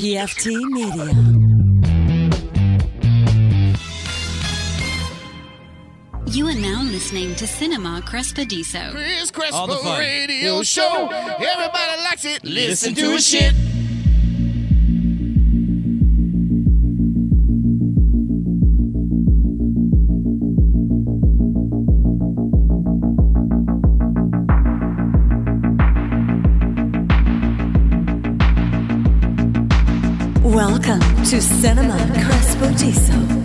PFT Media. You are now listening to Cinema Crespodiso. Chris All the Crespo. Radio Show. Everybody likes it. Listen to his shit. To Cinema Crespodiso.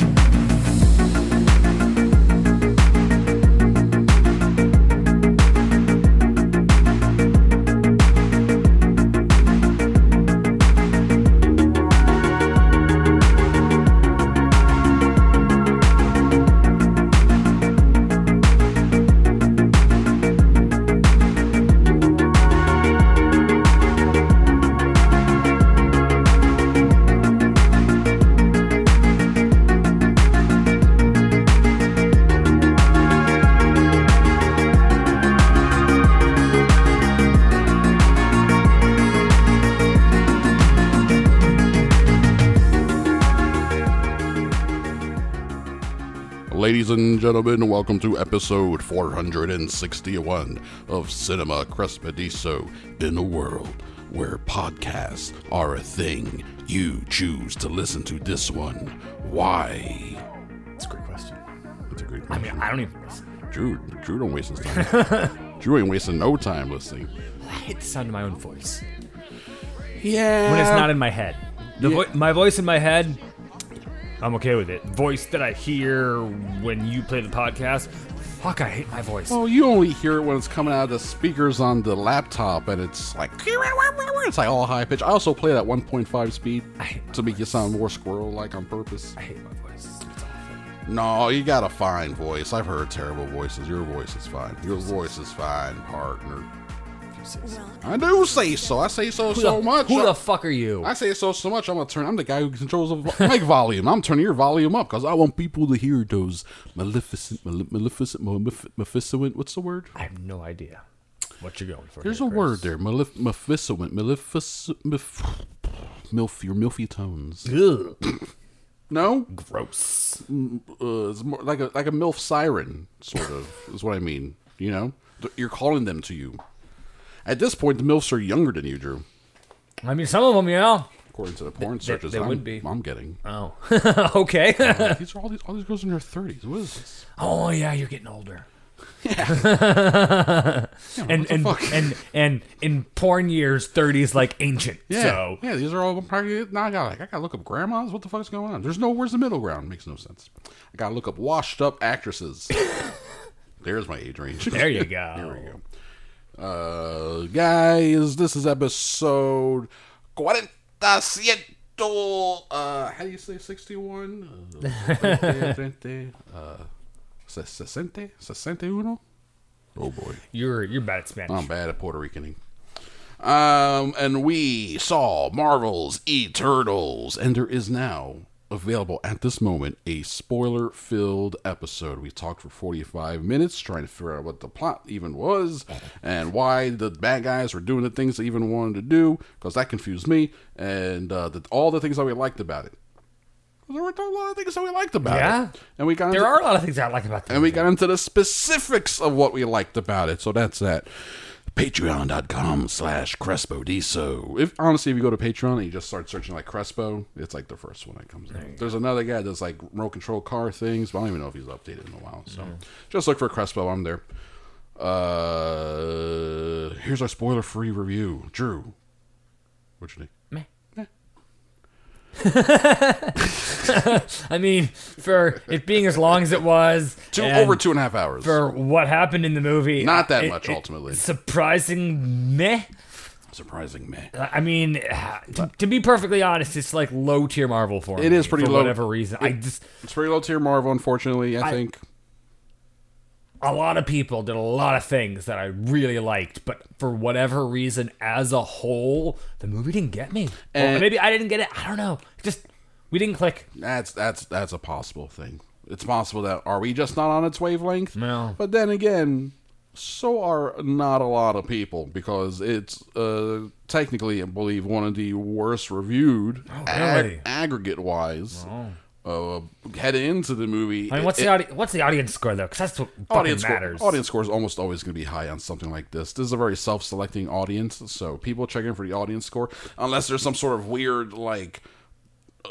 Ladies and gentlemen, welcome to episode 461 of Cinema Crespodiso in a world where podcasts are a thing. You choose to listen to this one. Why? That's a great question. That's a great question. I mean, I don't even listen. Drew, Drew don't waste his time. Drew ain't wasting no time listening. I hate the sound of my own voice Yeah. when it's not in my head. The Yeah. vo- my voice in my head, I'm okay with it. Voice that I hear when you play the podcast, fuck, I hate my voice. Oh, you only hear it when it's coming out of the speakers on the laptop, and it's like it's like all high pitch. I also play that 1.5 speed to make you sound more squirrel-like on purpose. I hate my voice. It's awful. No, you got a fine voice. I've heard terrible voices. Your voice is fine. Your voice is fine, partner. I do say so. I say so Who so the, much. Who the fuck are you? I say so so much. I'm gonna turn. I'm the guy who controls the mic volume. I'm turning your volume up because I want people to hear those maleficent, male- maleficent, malef- maleficent. What's the word? I have no idea what you're going for. There's here, a Chris. word there. Malef- maleficent, maleficent, mif- milf, your milfy tones. No, gross. uh, it's more like a like a milf siren, sort of, is what I mean. You know, you're calling them to you. At this point, the milfs are younger than you, Drew, I mean, some of them, yeah. according to the porn searches. they I'm, would be. I'm getting. Oh, okay. Oh, these are all these all these girls in their thirties. What is this? oh yeah, you're getting older. Yeah, and and, fuck? and and in porn years, 30s like ancient. Yeah, So yeah, these are all probably. Now I got like I gotta look up grandmas. What the fuck is going on? There's no where's the middle ground? Makes no sense. I gotta look up washed up actresses. There's my age range. there you go. There we go. Uh, guys, this is episode cuarenta Uh, how do you say sixty-one? Uh, treinta, uh, sesente, sesenta uno. Oh boy. You're you're bad at Spanish. I'm bad at Puerto Ricaning. Um, and we saw Marvel's Eternals, and there is now available at this moment a spoiler filled episode. We talked for 45 minutes trying to figure out what the plot even was and why the bad guys were doing the things they even wanted to do, because that confused me, and uh, the, all the things that we liked about it. There were a lot of things that we liked about Yeah. it. And we got there into- are a lot of things I like about them. and we got into the specifics of what we liked about it. So that's that. Patreon.com slash Crespodiso. If honestly, if you go to Patreon and you just start searching like Crespo, it's like the first one that comes up. There's another guy that's like remote control car things, but I don't even know if he's updated in a while. So just look for Crespo. I'm there. Uh, here's our spoiler free review. Drew. What'd you think? I mean, for it being as long as it was, Two over two and a half hours. for what happened in the movie. Not that it- much, it- ultimately. Surprising meh. Surprising me. I mean, to, to be perfectly honest, it's like low tier Marvel for me. It is pretty for low. whatever reason. I just It's pretty low tier Marvel, unfortunately. I, I- think. A lot of people did a lot of things that I really liked, but for whatever reason, as a whole, the movie didn't get me. Or maybe I didn't get it. I don't know. Just we didn't click. That's that's that's a possible thing. It's possible that are we just not on its wavelength? No. But then again, so are not a lot of people because it's uh, technically, I believe, one of the worst reviewed really? aggregate wise. Uh, into the movie, I mean, what's it- the audi- what's the audience score though? Because that's what audience score, matters. audience score is almost always going to be high on something like this. This is a very self-selecting audience, so people check in for the audience score unless there's some sort of weird like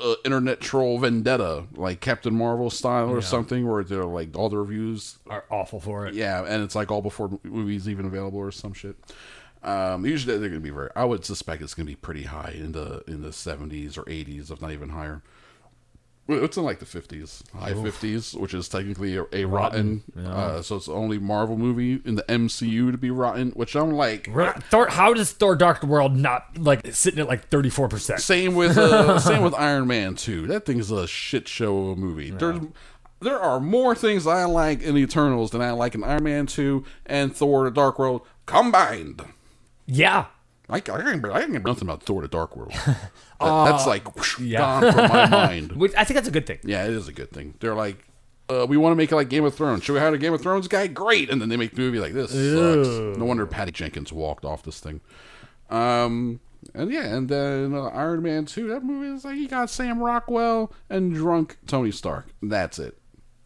uh, internet troll vendetta, like Captain Marvel style or something, where they're like all the reviews, are awful for it. yeah, and it's like all before movies even available or some shit. Um, usually they're going to be very. I would suspect it's going to be pretty high in the in the 70s or 80s, if not even higher. It's in like the 50s, high 50s, which is technically a, a rotten. Uh, so it's the only Marvel movie in the MCU to be rotten, which I'm like. Thor, how does Thor: Dark World not like sitting at like thirty four percent? Same with uh, same with Iron Man 2. That thing's a shit show of a movie. There's there are more things I like in Eternals than I like in Iron Man 2 and Thor: Dark World combined. Yeah, I, I, can, I can get nothing about Thor: The Dark World. That- that's like whoosh, yeah. gone from my mind. which I think that's a good thing. Yeah, it is a good thing. They're like, uh, we want to make it like Game of Thrones. Should we hire a Game of Thrones guy? Great. And then they make the movie like this. Sucks. No wonder Patty Jenkins walked off this thing. Um, and yeah, and then uh, Iron Man 2, that movie is like, you got Sam Rockwell and drunk Tony Stark. That's it.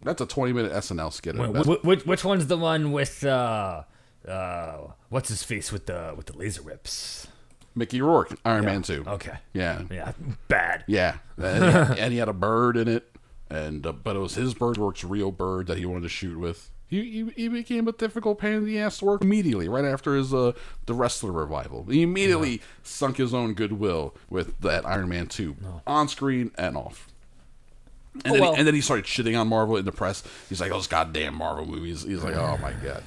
That's a 20 minute SNL skit. at best. Which, which one's the one with uh, uh, what's his face with the with the laser whips? Mickey Rourke, Iron Man 2. Okay, Yeah. yeah, bad. Yeah, and he, had, and he had a bird in it, and uh, but it was his bird works real bird that he wanted to shoot with. He, he, he became a difficult pain in the ass to work immediately, right after his uh the wrestler revival. He immediately sunk his own goodwill with that Iron Man two on screen and off. And, then well. he, and then he started shitting on Marvel in the press. He's like, "Those goddamn Marvel movies." He's like, "Oh my god,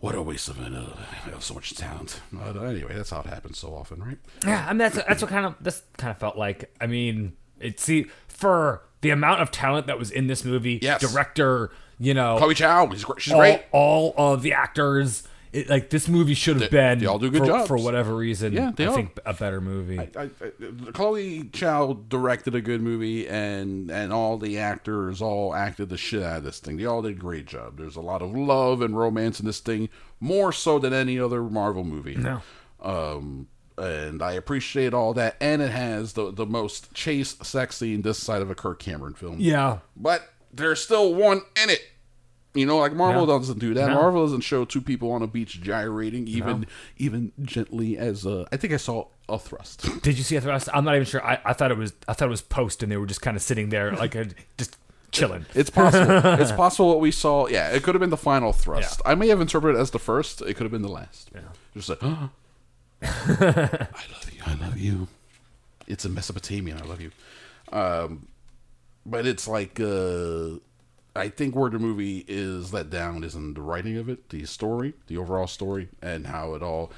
what a waste of it! Uh, so much talent." But uh, anyway, that's how it happens so often, right? Yeah, I mean that's that's what kind of this kind of felt like. I mean, it see for the amount of talent that was in this movie, Yes. director, you know, Chloe Zhao, she's, gr- she's all, great. all of the actors. It, like this movie should have been they all do good for, jobs. for whatever reason. Yeah, they I all- think a better movie. I, I, Chloe Zhao directed a good movie, and and all the actors all acted the shit out of this thing. They all did a great job. There's a lot of love and romance in this thing, more so than any other Marvel movie. No. Um, and I appreciate all that, and it has the the most chaste sex scene this side of a Kirk Cameron film. yeah, but there's still one in it. You know, like Marvel No. doesn't do that. No. Marvel doesn't show two people on a beach gyrating, even even gently as uh, I think I saw a thrust. Did you see a thrust? I'm not even sure. I, I thought it was I thought it was post, and they were just kind of sitting there like a, just chilling. It's possible. it's possible what we saw. Yeah, it could have been the final thrust. I may have interpreted it as the first. It could have been the last. Yeah. Just like, I love you. I love you. It's a Mesopotamian. I love you. Um, but it's like, uh, I think where the movie is let down is in the writing of it, the story, the overall story, and how it all,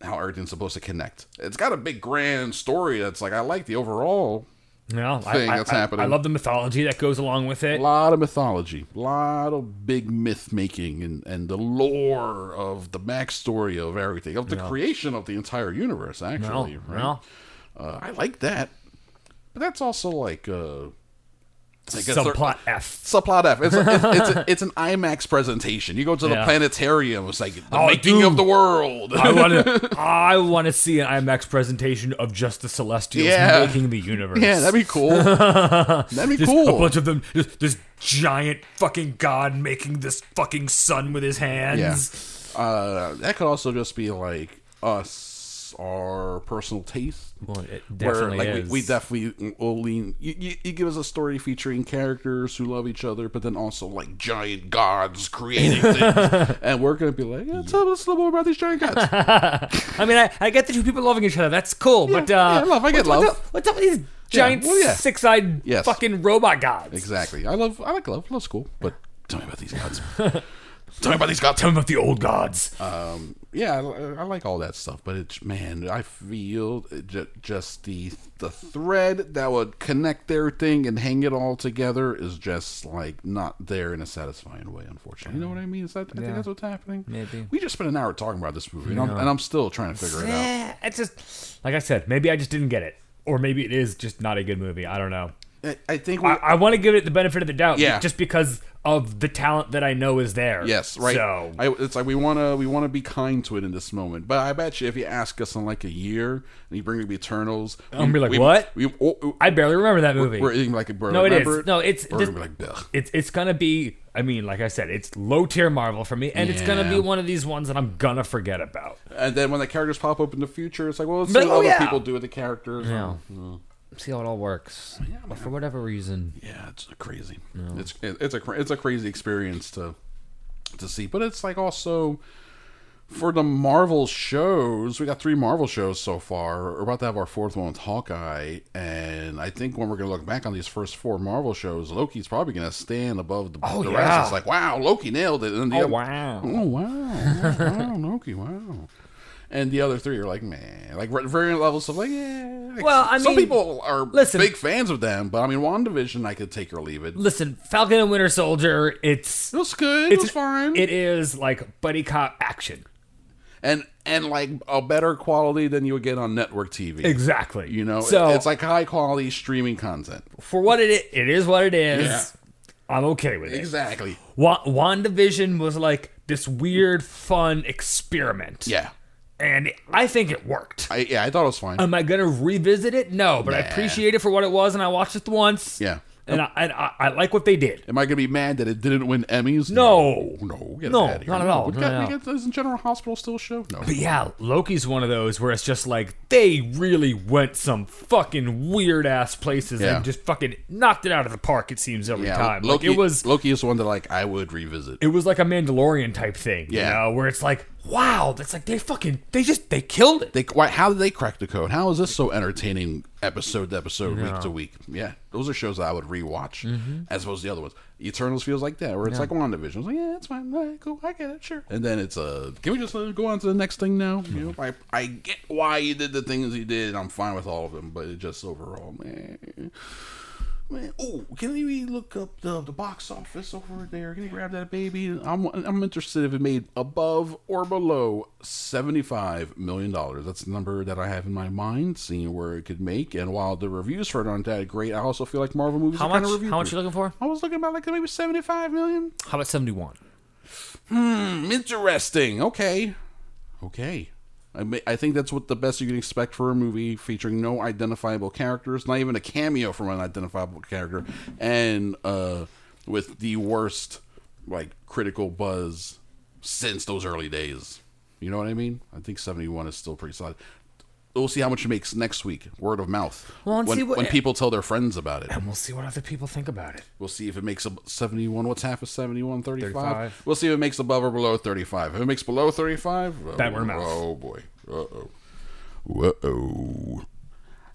how everything's supposed to connect. It's got a big grand story. That's like I like the overall You know, I, thing I, that's I- happening. I love the mythology that goes along with it. A lot of mythology, a lot of big myth making, and, and the lore of the backstory of everything, of the creation of the entire universe. Actually, No, right? no. Uh, I like that, but that's also like uh, like a thir- Subplot F. subplot F. It's, it's, it's, a- it's an IMAX presentation. You go to the Yeah. planetarium. It's like the Oh, making dude. of the world. I want to. I want to see an IMAX presentation of just the Celestials Yeah. making the universe. yeah, that'd be cool. that'd be Just cool. a bunch of them. Just this giant fucking god making this fucking sun with his hands. Yeah. Uh, that could also just be like us, our personal taste. Well, it Where like is. We, we definitely will lean. You, you, you give us a story featuring characters who love each other, but then also like giant gods creating things, and we're gonna be like, yeah, tell us a little more about these giant gods. I mean, I, I get the two people loving each other. That's cool. but uh, yeah, love, I get what's, What's love. up, what's up with these giant well, yeah. six-eyed Yes. fucking robot gods? exactly. I love. I like love. Love's cool, but tell me about these gods. tell me about these gods. Tell me about the old gods. um, yeah, I, I like all that stuff, but it's man, I feel ju- just the the thread that would connect everything and hang it all together is just like not there in a satisfying way. Unfortunately, you know what I mean? Is that I think that's what's happening? Maybe. we just spent an hour talking about this movie, and, I'm, and I'm still trying to figure it out. It's just like I said. Maybe I just didn't get it, or maybe it is just not a good movie. I don't know. I, think we, I, I want to give it the benefit of the doubt, Yeah. just because of the talent that I know is there. Yes, right. So I, it's like we want to we want to be kind to it in this moment. But I bet you if you ask us in like a year and you bring up Eternals, I'm gonna be like, we, "What?" We, oh, oh I barely remember that movie. We're eating like a bird. no, it is. No, it's We're gonna be like, "Ugh." it's it's gonna be. I mean, like I said, it's low tier Marvel for me, and it's gonna Yeah. be one of these ones that I'm gonna forget about. And then when the characters pop up in the future, it's like, well, let's But, see what oh, other yeah. people do with the characters. Yeah. See how it all works. but for whatever reason, yeah, it's crazy. It's it's a it's a crazy experience to to see, but it's like also for the Marvel shows. We got three Marvel shows so far. We're about to have our fourth one with Hawkeye, and I think when we're gonna look back on these first four Marvel shows, Loki's probably gonna stand above the, Oh, the yeah. rest. It's like, wow, Loki nailed it. And the Oh, other- wow. Oh wow, wow, Loki, wow. And the other three are like, man, like varying levels of like, yeah. Like, Well, I mean, some people are listen- big fans of them, but I mean, WandaVision, I could take or leave it. listen, Falcon and Winter Soldier. It's It was good. It it's was fine. It is like buddy cop action. and and like a better quality than you would get on network TV. Exactly. You know, so it's like high quality streaming content. for what it is, it is what it is. Yeah. I'm okay with it. Exactly. Wa- WandaVision was like this weird, fun experiment. Yeah. And I think it worked. I yeah, I thought it was fine. Am I going to revisit it? No, but I Nah. appreciate it for what it was, and I watched it once. yeah. And I, and I, I like what they did. Am I gonna be mad that it didn't win Emmys? No. no, no, No, out of here. not at all. We No, got, no, got, isn't General Hospital still a show? No. But yeah, Loki's one of those where it's just like they really went some fucking weird ass places Yeah. and just fucking knocked it out of the park. It seems every yeah, time. Loki. like it was Loki is one that like I would revisit. it was like a Mandalorian type thing. Yeah. You know, where it's like, wow, that's like they fucking they just they killed it. They why, how did they crack the code? How is this so entertaining episode to episode, week to week? Yeah, those are shows that I would rewatch Mm-hmm. as opposed to the other ones. Eternals feels like that, where it's like WandaVision. It's like, yeah, it's fine, all right, cool, I get it, sure. And then it's uh, can we just uh, go on to the next thing now? You know, I I get why you did the things you did. I'm fine with all of them, but it just overall, man. Man, oh, can we look up the the box office over there? Can you grab that baby? I'm I'm interested if it made above or below seventy five million dollars. That's the number that I have in my mind, seeing where it could make. And while the reviews for it aren't that great, I also feel like Marvel movies How are kind much? of. How much you looking for? I was looking about like maybe seventy five million. How about seventy one? Hmm, interesting. Okay, okay. I, I think that's what the best you can expect for a movie featuring no identifiable characters, not even a cameo from an identifiable character, and uh, with the worst like critical buzz since those early days. You know what I mean? I think seventy one is still pretty solid. We'll see how much it makes next week. Word of mouth. Well, and when, see what- when people tell their friends about it. And we'll see what other people think about it. We'll see if it makes a 71. What's half of 71? 35? 35. We'll see if it makes above or below 35. If it makes below 35, oh, Bad word of mouth. Oh, boy. Uh-oh. Whoa.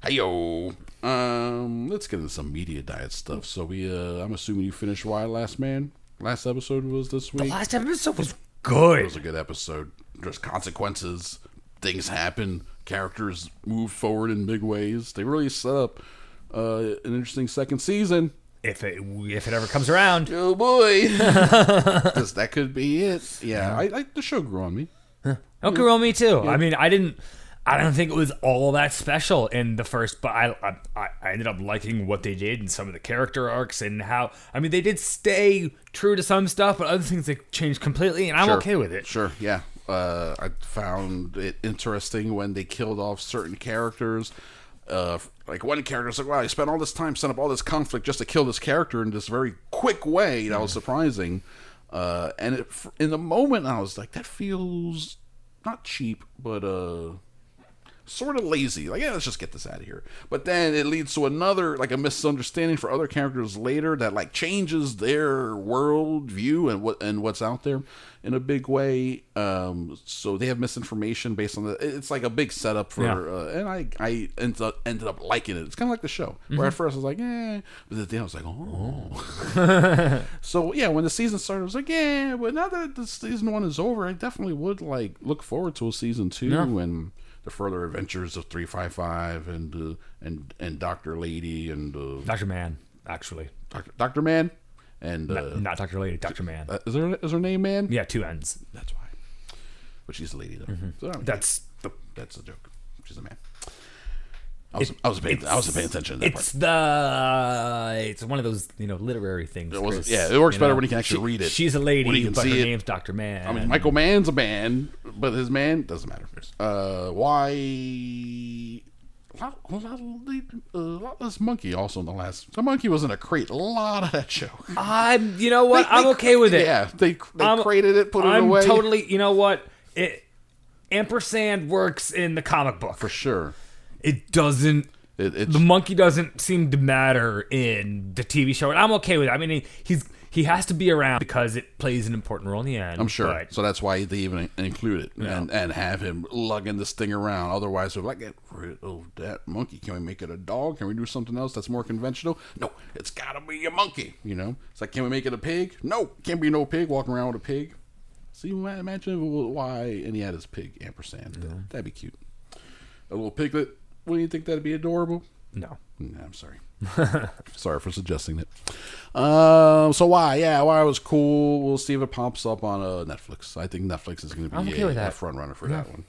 Hey-yo. Um, let's get into some media diet stuff. So we, uh, I'm assuming you finished Y Last Man? Last episode was this week? Last episode was good. It was a good episode. There's consequences. Things happen. Characters move forward in big ways. They really set up uh, an interesting second season. If it if it ever comes around, Oh boy, that could be it. Yeah, I, I the show grew on me. Okay, well, me too. I mean, I didn't. I don't think it was all that special in the first, but I, I I ended up liking what they did and some of the character arcs and how. I mean, they did stay true to some stuff, but other things they changed completely, and I'm Sure. okay with it. Sure, yeah. Uh, I found it interesting when they killed off certain characters. Uh, like one character's like, "Wow, I spent all this time setting up all this conflict just to kill this character in this very quick way." That was surprising. Uh, and it, in the moment, I was like, "That feels not cheap, but uh." Sort of lazy. Like, yeah, let's just get this out of here. But then it leads to another, like a misunderstanding for other characters later that like changes their world view and what and what's out there in a big way. Um, so they have misinformation based on the. It's like a big setup for. Yeah. Uh, and I I ended up, ended up liking it. It's kind of like the show where at first I was like, eh, but then I was like, oh. So yeah, when the season started, I was like, yeah, but now that the season one is over, I definitely would like look forward to a season two and the further adventures of three five five and uh, and and Doctor Lady and uh, Doctor Mann, actually, Doctor Doctor Mann and uh, not Doctor Lady, Doctor Mann. uh, is there is her name Man? yeah, two ends. that's why. But she's a lady though. So, I don't That's the that's a joke. She's a man. I was, I was paying, I was paying attention to that It's part. the it's one of those you know literary things. It was- Chris, yeah, it works better know. when you can actually She- read it. She's a When you lady, can but see her it. name's Doctor Mann. I mean, Michael Mann's a man, but his man doesn't matter. Uh, why? A lot, a lot, of- a lot of this monkey also in the last. The monkey was in a crate. A lot of that show. I'm you know what They- I'm they- okay with it. Yeah, they they I'm- crated it, put it I'm away totally you know what it. Ampersand works in the comic book. for sure. It doesn't. It, the monkey doesn't seem to matter in the TV show, and I'm okay with it. I mean, he, he's he has to be around because it plays an important role in the end. I'm sure. but- so that's why they even include it and, and have him lugging this thing around. Otherwise, they're like, get rid of that monkey. Can we make it a dog? Can we do something else that's more conventional? No, it's got to be a monkey. You know, it's like, can we make it a pig? No, can't be no pig walking around with a pig. See, ima- imagine why, and he had his pig ampersand. That'd be cute. A little piglet. Wouldn't you think that'd be adorable? no. Nah, I'm sorry. sorry for suggesting it. Um, so why? Yeah, Y was cool. We'll see if it pops up on uh, Netflix. I think Netflix is going to be I'm okay a, with that. a front runner for that one.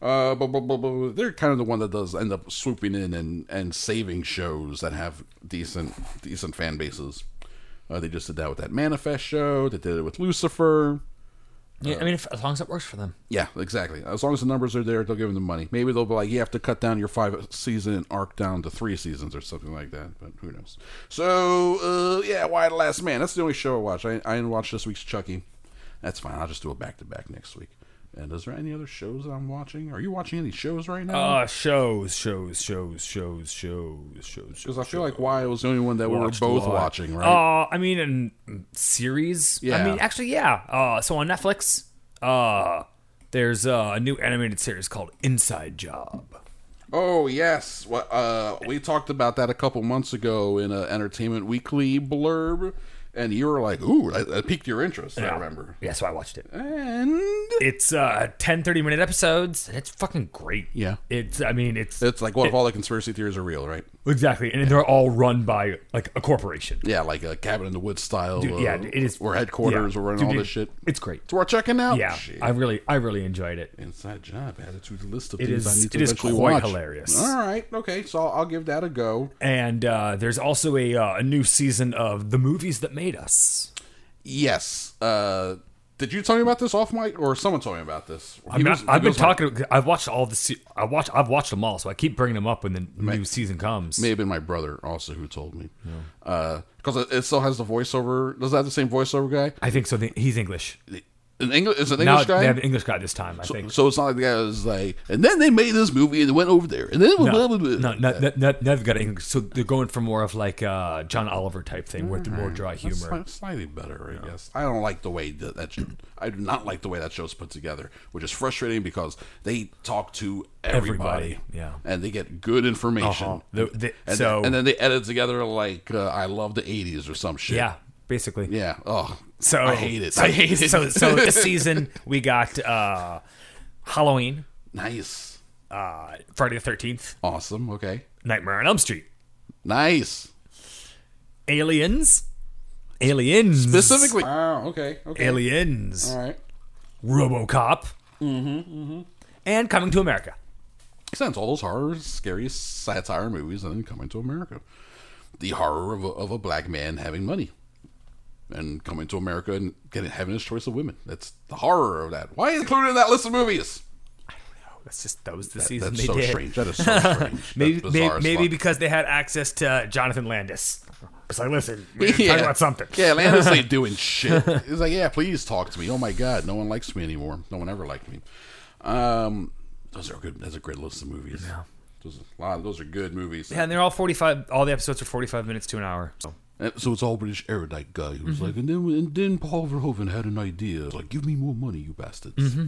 Uh, but, but, but, but they're kind of the one that does end up swooping in and, and saving shows that have decent decent fan bases. Uh, they just did that with that Manifest show. They did it with Lucifer. Yeah, I mean, if, as long as it works for them. Yeah, exactly. As long as the numbers are there, they'll give them the money. Maybe they'll be like, you have to cut down your five season arc down to three seasons or something like that. But who knows? So, uh, yeah, Y the Last Man? That's the only show I watch. I, I didn't watch this week's Chucky. That's fine. I'll just do a back to back next week. And is there any other shows that I'm watching? Are you watching any shows right now? Uh, shows, shows, shows, shows, shows, shows. Because I feel like Y was the only one that we were Watched both watching, right? Uh, I mean, in series. Yeah. I mean, actually, yeah. Uh, so on Netflix, uh, there's uh, a new animated series called Inside Job. Oh yes, well, uh, we talked about that a couple months ago in an Entertainment Weekly blurb, and you were like, "Ooh, that, that piqued your interest." Yeah. I remember. Yeah, so I watched it. And It's uh 10 30 minute episodes. and It's fucking great. Yeah. It's I mean, it's it's like, what if all the conspiracy theories are real, right? exactly and they're all run by like a corporation. Yeah, like a cabin in the woods style. Dude, uh, yeah, it is Where headquarters yeah. are running all this shit. It's great. It's worth checking out. Yeah, Shit. I really I really enjoyed it. Inside job added to the list of It things is- I need to do. it is eventually quite watch. hilarious. All right, okay, so I'll, I'll give that a go. And uh, there's also a uh, a new season of The Movies That Made Us. Yes. Uh, did you tell me about this off mic, or someone told me about this? I mean, was, I've been was like- talking. I've watched all the. Se- I watch. I've watched them all, so I keep bringing them up when the new season comes. May have been my brother also who told me. Uh because it, it still has the voiceover. Does that have the same voiceover guy? I think so. He's English. An English is an Now English guy? they have an English guy this time. I so, think. so it's not like the guy was like, and then they made this movie and it went over there, and then No, blah, blah, blah. no, no, no, they've got English. So they're going for more of like uh, John Oliver type thing with the more dry humor. sli- slightly better, I guess. I don't like the way that, that show, I do not like the way that show's put together, which is frustrating because they talk to everybody, Everybody, yeah. and they get good information. Uh-huh. The- the- and, so- and then they edit together like uh, I love the '80s or some shit. Yeah, basically. yeah. Oh, So I hate it. So, I hate it. So, so this season we got uh, Halloween, nice, uh, Friday the Thirteenth, awesome. Okay, Nightmare on Elm Street, nice. Aliens, Aliens, Specifically, wow. Okay, okay. Aliens, All right. RoboCop, mm-hmm, and Coming to America. Makes sense. All those horror, scary satire movies, and then coming to America. The horror of a, of a black man having money and coming to America and getting having his choice of women. That's the horror of that. Why included in that list of movies? I don't know. That's just that was the season That's so did. strange. That is so strange. Maybe, maybe, maybe because they had access to Jonathan Landis. It's like, listen, we're gonna talk about something. Yeah, Landis ain't doing shit. He's like, yeah, please talk to me. Oh my god, no one likes me anymore. No one ever liked me. Um, those are good. That's a great list of movies. Yeah. Those, a lot of those are good movies. Yeah, and they're all forty-five. All the episodes are forty-five minutes to an hour. So so it's all British erudite guy Mm-hmm. who's like, and then and then Paul Verhoeven had an idea. It's like, give me more money, you bastards. Mm-hmm.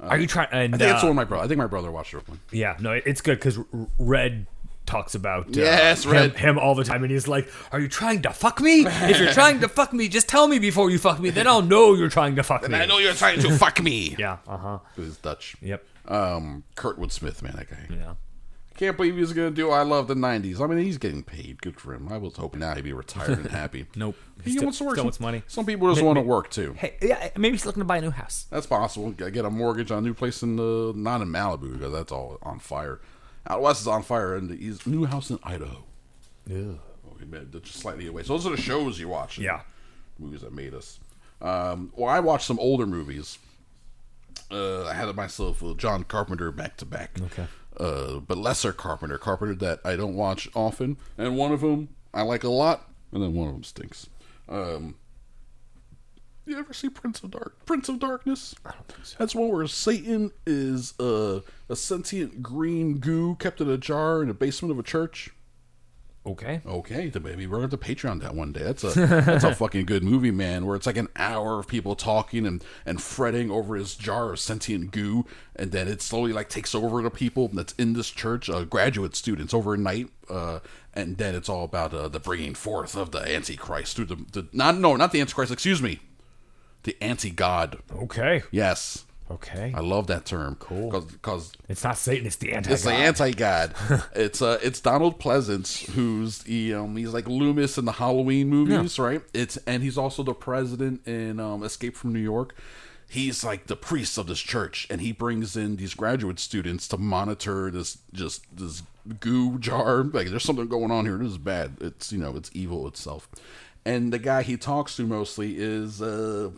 are you trying? And I think it's uh, one of my brother. I think my brother watched it. One. yeah, no, it's good because Red talks about uh, Yes, him, Red. him all the time, and he's like, "Are you trying to fuck me? if you're trying to fuck me, just tell me before you fuck me. Then I'll know you're trying to fuck me." I know you're trying to fuck me. Yeah. Uh huh. He's Dutch. Yep. Um, Kurtwood Smith, man, that guy. Yeah. Can't believe he's gonna do I Love the '90s. I mean, he's getting paid. Good for him. I was hoping now he'd be retired and happy. Nope. He Still- wants to work. still Some- wants money. Some people just May- want to work too. Hey, yeah, maybe he's looking to buy a new house. That's possible. Get a mortgage on a new place in the not in Malibu because that's all on fire. Out West is on fire, and his new house in Idaho. Yeah. Okay, man, they're just slightly away. So those are the shows you watch. Yeah. movies that made us. Um, well, I watched some older movies. Uh, I had it myself with John Carpenter back to back. Okay. Uh, but lesser Carpenter, Carpenter that I don't watch often, and one of them I like a lot, and then one of them stinks. Um, you ever see Prince of Dark? Prince of Darkness. I don't think so. That's one where Satan is uh, a sentient green goo kept in a jar in the basement of a church. Okay. Okay, then maybe we're going to Patreon that one day. That's a that's a fucking good movie, man. Where it's like an hour of people talking and and fretting over his jar of sentient goo, and then it slowly like takes over the people that's in this church, uh, graduate students overnight, uh, and then it's all about uh, the bringing forth of the Antichrist through the, the not no not the Antichrist, excuse me, the anti god. Okay. Yes, Okay. I love that term. Cool. because It's not Satan. It's the anti. it's the anti-god. it's uh, it's Donald Pleasence who's um, he's like Loomis in the Halloween movies, right? It's and he's also the president in um, Escape from New York. He's like the priest of this church, and he brings in these graduate students to monitor this just this goo jar. Like there's something going on here. This is bad. It's you know it's evil itself. And the guy he talks to mostly is uh,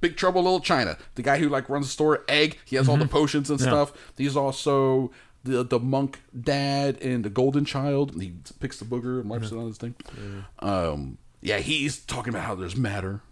Big Trouble Little China, the guy who like runs the store. Egg. He has all the mm-hmm. potions and stuff. He's also the the monk dad and the golden child. He picks the booger and wipes it on his thing. Um, yeah, he's talking about how there's matter,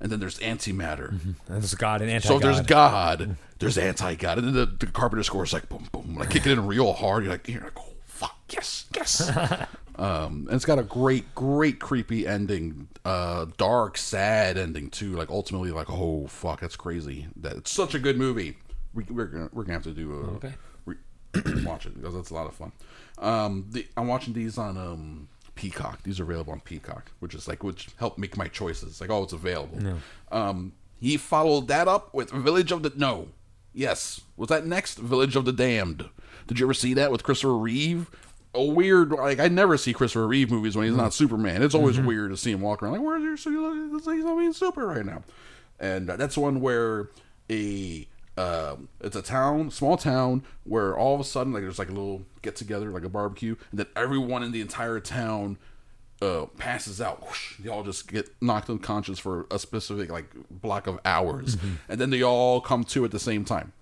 and then there's antimatter. Mm-hmm. There's God and anti. So if there's God, mm-hmm. there's anti-God, and then the, the Carpenter score is like boom, boom, like kicking in real hard. You're like, you're like, oh fuck, yes, yes. um, and it's got a great, great creepy ending, uh, dark, sad ending too. Like ultimately, like oh fuck, that's crazy. That it's such a good movie. We, we're gonna we're gonna have to do a Okay. re- watch it because that's a lot of fun. Um, the, I'm watching these on um Peacock. These are available on Peacock, which is like which help make my choices. Like oh, it's available. Um, he followed that up with Village of the No. Yes, was that next Village of the Damned? Did you ever see that with Christopher Reeve? A weird like I never see Christopher Reeve movies when he's not Superman. It's always weird to see him walk around like where's your he's not being super right now. And uh, that's one where a um, it's a town, small town, where all of a sudden, like, there's like a little get together, like a barbecue, and then everyone in the entire town uh, passes out. Whoosh, they all just get knocked unconscious for a specific like block of hours, and then they all come to at the same time.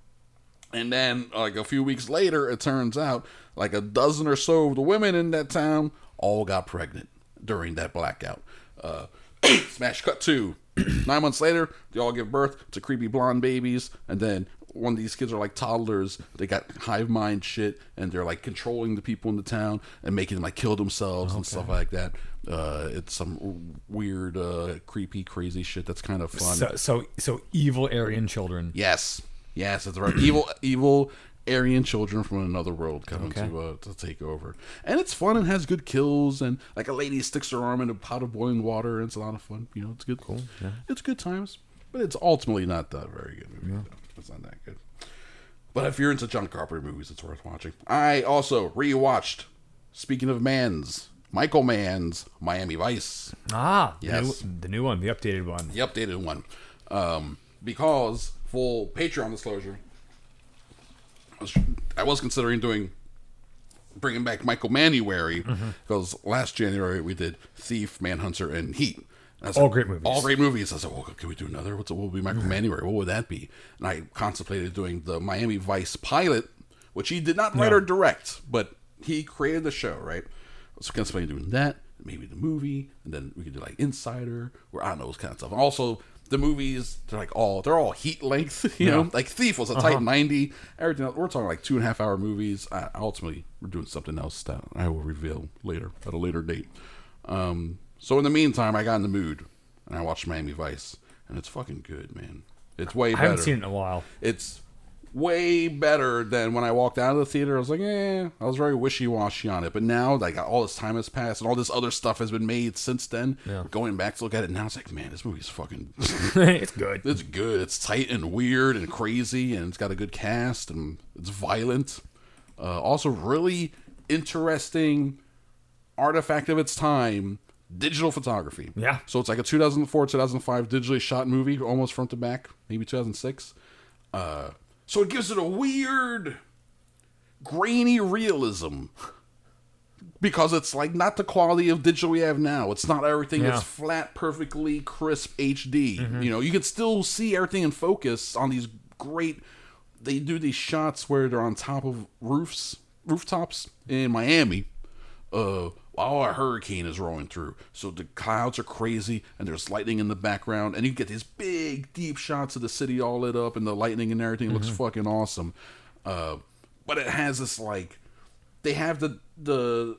And then, like a few weeks later, it turns out like a dozen or so of the women in that town all got pregnant during that blackout. Uh, smash cut two. Nine months later, they all give birth to creepy blonde babies, and then one of these kids are like toddlers. They got hive mind shit, and they're like controlling the people in the town and making them like kill themselves and stuff like that. Uh, it's some weird, uh, creepy, crazy shit that's kind of fun. So, so so evil Aryan children. Yes, yes, that's right. evil, evil Aryan children from another world coming Okay. to uh, to take over, and it's fun and has good kills. And like a lady sticks her arm in a pot of boiling water, and it's a lot of fun. You know, it's good. Cool. Yeah. It's good times, but it's ultimately not that very good movie. No, it's not that good. But if you're into John Carpenter movies, it's worth watching. I also rewatched. Speaking of Mans, Michael Mann's Miami Vice Ah, the Yes. new, the new one, the updated one. the updated one. Um, because full Patreon disclosure, I was, I was considering doing bringing back Michael Manuary because mm-hmm. last January we did Thief, Manhunter, and Heat. All like, great movies. All great movies. I said, like, well, can we do another? What's what would be Michael Manuary? What would that be? And I contemplated doing the Miami Vice pilot, which he did not write No. or direct, but he created the show, right? I was contemplating doing that, maybe the movie, and then we could do like Insider, or I don't know, those kind of stuff. And also the movies, they're like all they're all heat length, you know. Like Thief was a tight ninety. Everything else, we're talking like two and a half hour movies. I, ultimately, we're doing something else that I will reveal later at a later date. Um, so in the meantime, I got in the mood and I watched Miami Vice, and it's fucking good, man. It's way better. i haven't seen it in a while. It's way better than when I walked out of the theater. I was like, eh, I was very wishy washy on it. But now, like, all this time has passed and all this other stuff has been made since then. Yeah. Going back to look at it now, it's like, man, this movie's fucking. it's good. it's good. It's tight and weird and crazy, and it's got a good cast and it's violent. Uh, also, really interesting artifact of its time digital photography. Yeah. So it's like a 2004, 2005 digitally shot movie, almost front to back, maybe 2006. Uh, so it gives it a weird grainy realism because it's like not the quality of digital we have now. It's not everything Yeah. that's flat, perfectly crisp HD. You know, you can still see everything in focus on these great. They do these shots where they're on top of roofs, rooftops in Miami, uh, while a hurricane is rolling through. So the clouds are crazy, and there's lightning in the background, and you get these big, deep shots of the city all lit up, and the lightning and everything looks fucking awesome. Uh, but it has this like they have the the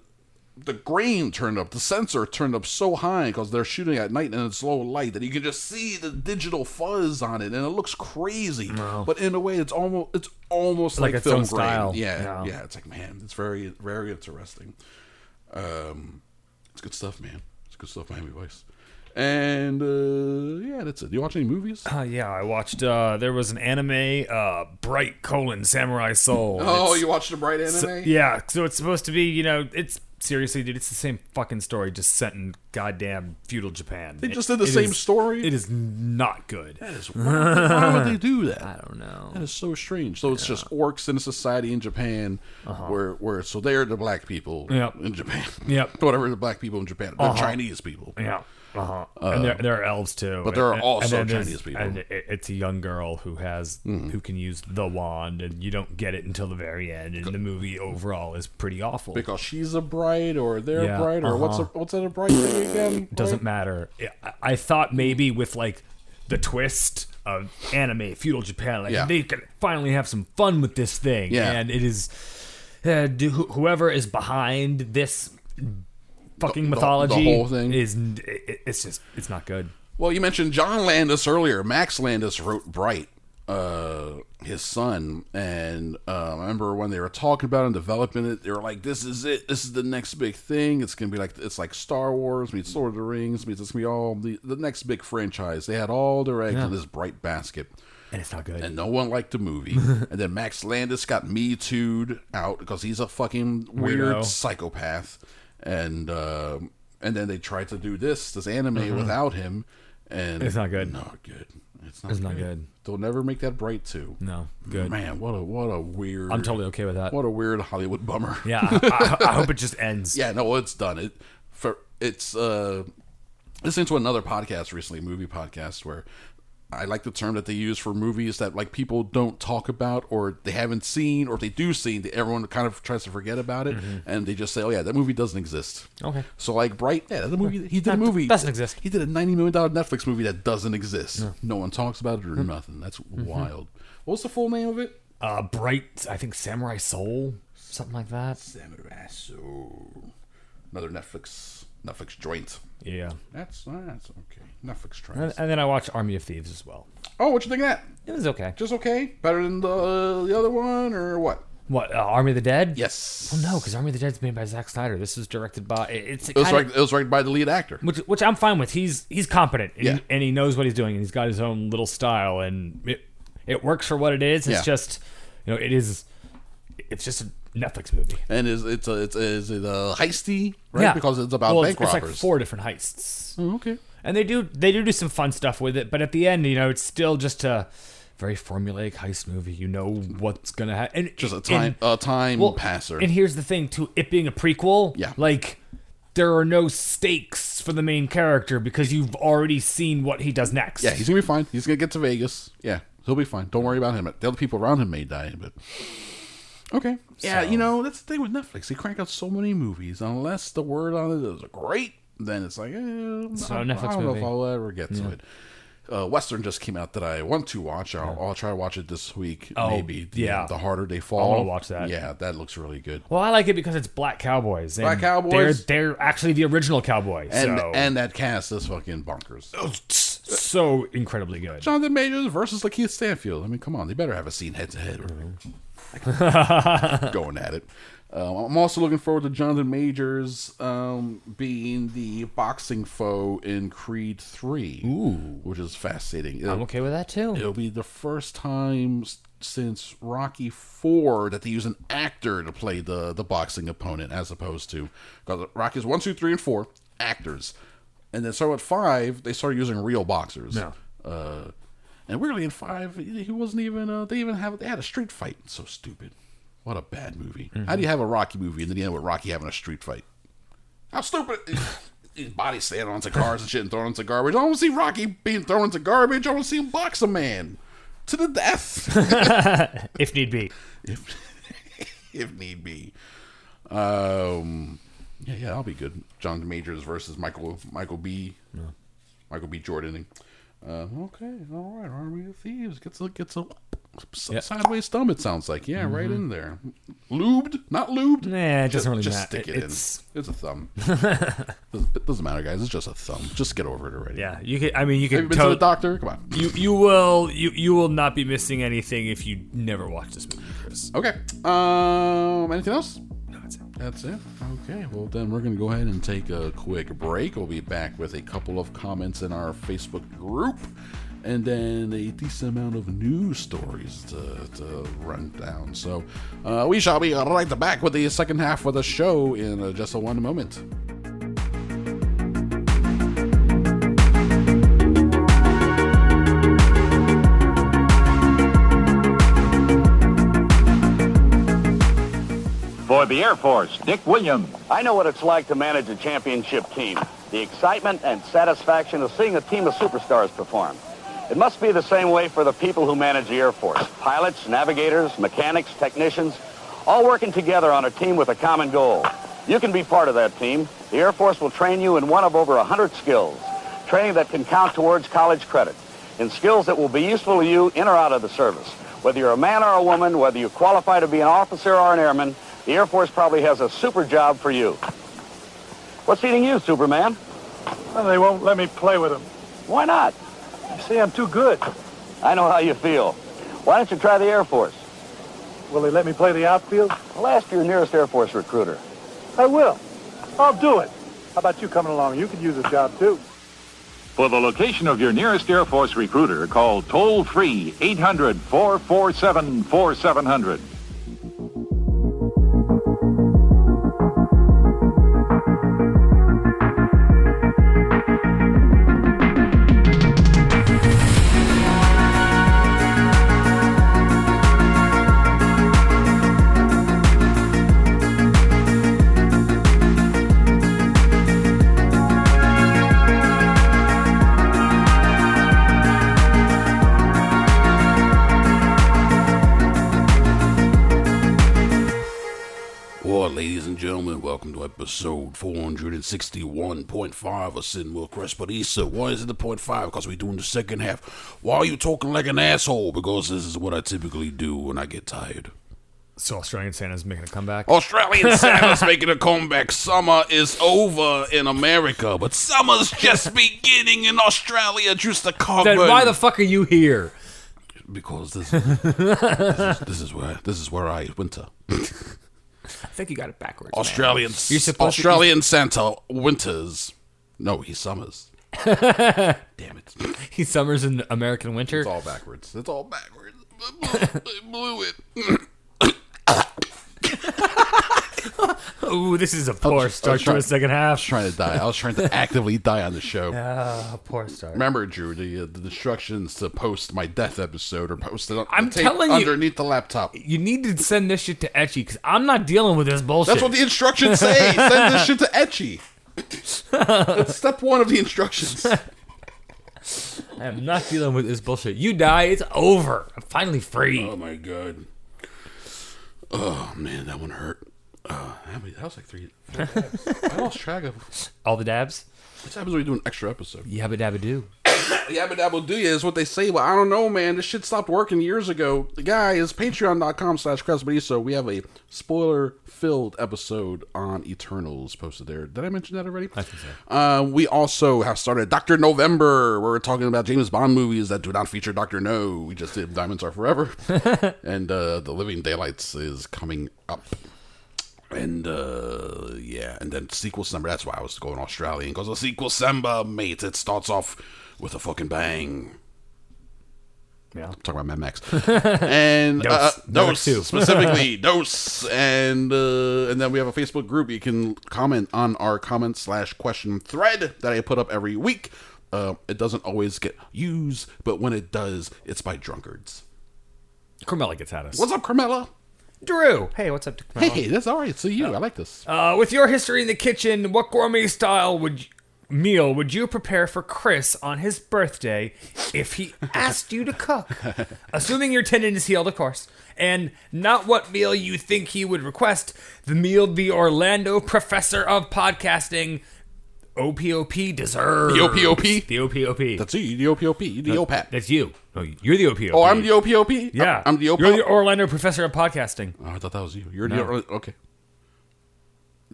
the grain turned up, the sensor turned up so high because they're shooting at night and it's low light that you can just see the digital fuzz on it, and it looks crazy. But in a way, it's almost it's almost Like like, film grain. style. Yeah, Yeah. yeah, It's like man, it's very very interesting. Um, it's good stuff, man. It's good stuff, Miami Vice. And uh, yeah, that's it. Do You watch any movies? Uh, yeah, I watched. Uh, there was an anime, uh, Bright colon Samurai Soul. Oh, It's- you watched the Bright anime? so- yeah, so it's supposed to be, you know, it's seriously, dude, it's the same fucking story, just set in goddamn feudal Japan. They It- just did the it same is- story? It is not good. That is why, why would they do that? I don't know. That is so strange. So it's just orcs in a society in Japan where where so they're the black people Uh-huh. Yep. in Japan. Yep. Whatever the black people in Japan. They're Uh-huh. Chinese people. Yeah. Uh-huh. and there, there are elves too. but there are And- also and Chinese people. And it, it's a young girl who has who can use the wand, and you don't get it until the very end. And the movie overall is pretty awful. Because she's a bright or they're Yeah, bright or what's a, uh-huh. what's that a bright thing again? doesn't Bright? matter. I- I thought maybe with like the twist of anime feudal Japan, like Yeah. they can finally have some fun with this thing. Yeah. and it is uh, do, whoever is behind this fucking The- the- the mythology whole thing. is it, it's just it's not good. Well, you mentioned John Landis earlier. Max Landis wrote Bright, uh, his son, and uh, I remember when they were talking about it and developing it, they were like, "This is it. This is the next big thing. It's gonna be like it's like Star Wars meets Lord of the Rings meets it's gonna be all the the next big franchise." They had all their eggs in this Bright basket. And it's not good. and no one liked the movie. and then Max Landis got me too'd out because he's a fucking weird Weirdo. psychopath. And uh, and then they tried to do this this anime without him, and Mm-hmm. It's not good. Not good. It's not. Good. It's good. not good. They'll never make that bright too. no, good. Man, what a what a weird. I'm totally okay with that. What a weird Hollywood bummer. Yeah, I, I, I hope it just ends. Yeah, no, it's done. It for it's uh listening to another podcast recently, movie podcast, where I like the term that they use for movies that like people don't talk about or they haven't seen or if they do see, everyone kind of tries to forget about it and they just say, "Oh yeah, that movie doesn't exist." Okay. So like Bright, yeah, the movie he did a movie doesn't exist. He did a ninety million dollar Netflix movie that doesn't exist. No one talks about it or nothing. That's wild. What's the full name of it? Uh, Bright, I think Samurai Soul, something like that. Samurai Soul. Another Netflix Netflix joint. Yeah. That's that's okay. Netflix tries. And, then I watched Army of Thieves as well. Oh, what you think of that? It was okay. Just okay? Better than the the other one or what? What uh, Army of the Dead? Yes. Well, no, because Army of the Dead's made by Zack Snyder. This was directed by it's It was kinda- It was right by the lead actor. which which I'm fine with. He's he's competent and, Yeah. he, and he knows what he's doing and he's got his own little style and it it works for what it is. It's Yeah. just you know it is it's just a Netflix movie. And is it's a, it's is it a heisty? Right? Yeah, Because it's about well, bank it's, it's robbers. like four different heists. Oh, okay. and they do they do do some fun stuff with it but at the end you know it's still just a very formulaic heist movie you know what's gonna happen Just a time a time passer. and here's the thing to it being a prequel Yeah. like there are no stakes for the main character because you've already seen what he does next yeah, he's gonna be fine. He's gonna get to Vegas. Yeah, he'll be fine. Don't worry about him. The other people around him may die, but okay. Yeah, So- you know that's the thing with Netflix. They crank out so many movies. Unless the word on it is great, then it's like, eh, So I, Netflix I don't know if I'll ever get to it. Uh, Western just came out that I want to watch. I'll, I'll try to watch it this week. Oh, maybe. The- yeah. The harder they fall. wanna watch that. Yeah, that looks really good. well i like it because it's black cowboys and Black Cowboys. they're they're actually the original cowboys And so and that cast is fucking bonkers. so incredibly good Jonathan Majors versus Lakeith Stanfield. I mean, come on, they better have a scene head to head. Going at it. Um, I'm also looking forward to Jonathan Majors um, being the boxing foe in Creed 3, which is fascinating. It'll, i'm okay with that too it'll be the first time since Rocky 4 that they use an actor to play the, the boxing opponent as opposed to because Rocky's 1, 2, 3, and 4, actors. And then so at 5, they started using real boxers. Yeah. Uh, and weirdly in 5, he wasn't even, uh, they even have, they had a street fight. So stupid. What a bad movie. Mm-hmm. How do you have a Rocky movie and then you end with Rocky having a street fight? How stupid. His body standing onto cars and shit and thrown into garbage. I don't want to see Rocky being thrown into garbage. I want to see him box a man to the death. if need be. if, if need be. Um, yeah, yeah, that'll be good. John Majors versus Michael Michael B. Michael B. Jordan. Uh, okay, all right. Army of Thieves gets a gets a Yeah. sideways thumb. It sounds like yeah, right in there. Lubed, not lubed. Nah, it doesn't really just matter. stick it It's- in. It's a thumb. doesn't, it doesn't matter, guys. It's just a thumb. Just get over it already. Yeah, you can. I mean, you Have you can been to the doctor? Come on. You you will you you will not be missing anything if you never watch this movie, Chris. Okay. Um. Anything else? No, that's it. That's it. Okay. Well, then we're going to go ahead and take a quick break. We'll be back with a couple of comments in our Facebook group and then a decent amount of news stories to, to run down. So uh, we shall be right back with the second half of the show in uh, just a one moment. For the Air Force, Dick Williams. I know what it's like to manage a championship team. The excitement and satisfaction of seeing a team of superstars perform. It must be the same way for the people who manage the Air Force. Pilots, navigators, mechanics, technicians, all working together on a team with a common goal. You can be part of that team. The Air Force will train you in one of over 100 skills. Training that can count towards college credit. In skills that will be useful to you in or out of the service. Whether you're a man or a woman, whether you qualify to be an officer or an airman, the Air Force probably has a super job for you. What's eating you, Superman? Well, they won't let me play with them. Why not? You see, I'm too good. I know how you feel. Why don't you try the Air Force? Will they let me play the outfield? Well, ask your nearest Air Force recruiter. I will. I'll do it. How about you coming along? You could use a job, too. For the location of your nearest Air Force recruiter, call toll-free 800-447-4700. Gentlemen, welcome to episode 461.5 of Cinema Crespodiso. Why is it the point five? Because we're doing the second half. Why are you talking like an asshole? Because this is what I typically do when I get tired. So Australian Santa's making a comeback. Australian Santa's making a comeback. Summer is over in America, but summer's just beginning in Australia. Just a common. then why the fuck are you here? Because this, this, is, this is where this is where I winter. I think you got it backwards. man. Australian You're supposed to- Australian Santa winters. No, he summers. Damn it! He summers in American winter. It's all backwards. It's all backwards. I blew it. Ooh, this is a poor was start to trying- a second half. trying to die. I was trying to actively die on the show. Ah, poor start. Remember, Drew, the, uh, the instructions to post my death episode are posted on I'm the tape telling you- underneath the laptop. You need to send this shit to Etchy because I'm not dealing with this bullshit. That's what the instructions say. Send this shit to Etchy. That's step one of the instructions. I am not dealing with this bullshit. You die, it's over. I'm finally free. Oh my god. Oh man, that one hurt. Uh, how many- that was like three. I lost track of. All the dabs. What happens when we do an extra episode? Yabba dabba do. Yabba dabba do ya is what they say, but I don't know, man. This shit stopped working years ago. The guy is patreon.com slash so We have a spoiler filled episode on Eternals posted there. Did I mention that already? I think so. Uh, we also have started Dr. November, where we're talking about James Bond movies that do not feature Dr. No. We just did Diamonds Are Forever. and uh, The Living Daylights is coming up. And uh yeah, and then sequel December. That's why I was going Australian because the sequel December, mate. It starts off with a fucking bang. Yeah. talking about Mad Max and Dose. uh, Number dose specifically dose and uh, and then we have a Facebook group you can comment on our comment slash question thread that I put up every week. Uh, it doesn't always get used, but when it does, it's by drunkards. Carmela gets at us. What's up, Carmela? Drew. Hey, what's up? Dick Hey, that's all right. So you, I like this. Uh, with your history in the kitchen, what gourmet style would you, meal would you prepare for Chris on his birthday if he asked you to cook? Assuming your tendon is healed, of course, and not what meal you think he would request. The meal the Orlando professor of podcasting, OPOP, deserves. The OPOP? The OPOP. That's you, the OPOP, the OPAP. That's you. No, you're the OPOP. Oh, I'm the OPOP. Yeah, I'm the OPOP. You're the Orlando professor of podcasting. Oh, I thought that was you. You're No. the okay.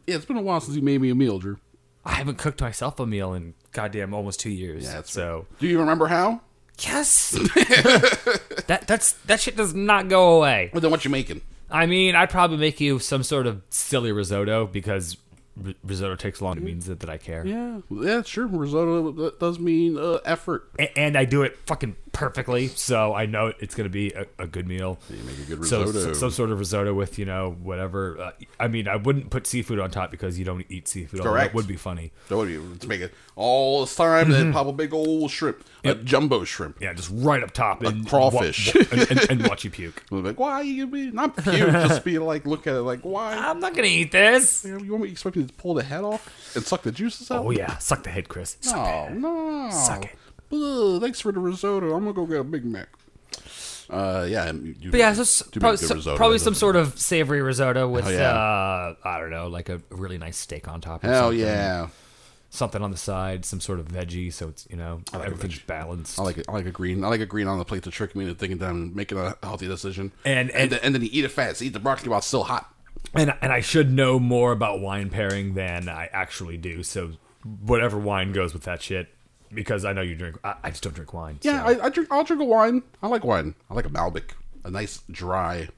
Yeah, it's been a while since you made me a meal, Drew. I haven't cooked myself a meal in goddamn almost two years. Yeah, that's so. Do you remember how? Yes. that that's that shit does not go away. Well, then what you making? I mean, I'd probably make you some sort of silly risotto because r- risotto takes long. It means that, that I care. Yeah, yeah, sure. Risotto does mean uh, effort. A- and I do it fucking perfectly, so I know it's gonna be a, a good meal. You make a good So, risotto. so some sort of risotto with you know whatever. Uh, I mean, I wouldn't put seafood on top because you don't eat seafood. Correct. That would be funny. That would be to make it all this time, and then pop a big old shrimp, a jumbo shrimp. Yeah, just right up top and crawfish. wa- and, and, and watch you puke. Like, why you be not puke? just be like, look at it, like, why? I'm not gonna eat this. You want me to expect me to pull the head off and suck the juices out? Oh yeah, suck the head, Chris. Suck the No, head. no. Suck it. Thanks for the risotto. I'm gonna go get a Big Mac. Uh, yeah. But yeah, so s- do make probably, so- risotto, probably some sort of savory risotto with Oh, yeah. uh, I don't know, like a really nice steak on top. Or Hell something. yeah. something on the side, some sort of veggie, so it's you know like everything's balanced. I like it. I like a green. I like a green on the plate to trick me into thinking that I'm making a healthy decision. And- and and- then, and then you eat it fast. Eat the broccoli while it's still hot. and and I should know more about wine pairing than I actually do. So whatever wine goes with that shit, because I know you drink. I, I just don't drink wine. Yeah, so. I, I drink. I'll drink a wine. I like wine. I like a Malbec, a nice dry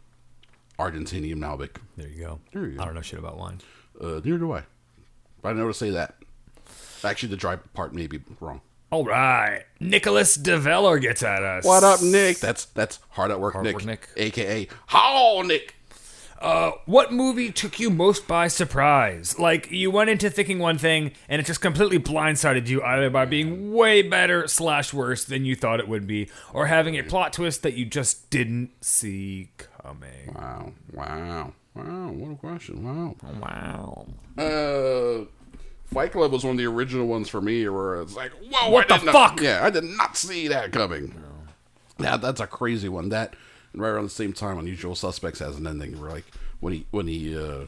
Argentinian Malbec. there you go. There you go. I don't know shit about wine. Uh, neither do I. But I know to say that. Actually, the dry part may be wrong. All right, Nicholas DeVeller gets at us. What up, Nick? That's that's hard at work, Hard Nick, work, Nick. aka How Nick. Uh, what movie took you most by surprise? Like you went into thinking one thing, and it just completely blindsided you, either by being way better slash worse than you thought it would be, or having a plot twist that you just didn't see coming. Wow, wow, wow! What a question! Wow. Wow. Uh, Fight Club was one of the original ones for me, where it's like, whoa, What I the did not- fuck? yeah, I did not see that coming. Yeah, that's a crazy one. That and right around the same time, Unusual Suspects has an ending where, like, when he when he uh,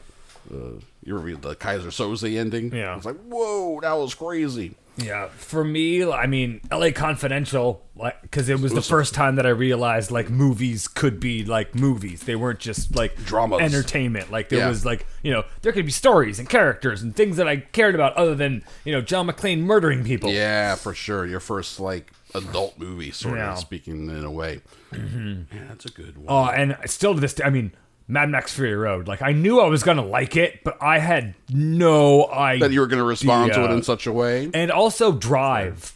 uh you revealed the Keyser Söze ending. Yeah. it's like, whoa, that was crazy. Yeah, for me, I mean, L.A. Confidential, like, because it was the first time that I realized like movies could be like movies. They weren't just like Dramas. entertainment. Like there Yeah. was like you know there could be stories and characters and things that I cared about other than you know John McClane murdering people. Yeah, for sure. Your first like adult movie, sort Yeah. of speaking in a way. Mm-hmm. Yeah, that's a good one. Oh, and still to this day, I mean, Mad Max Fury Road. Like I knew I was gonna like it, but I had no idea that you were going to respond to it in such a way. and also Drive.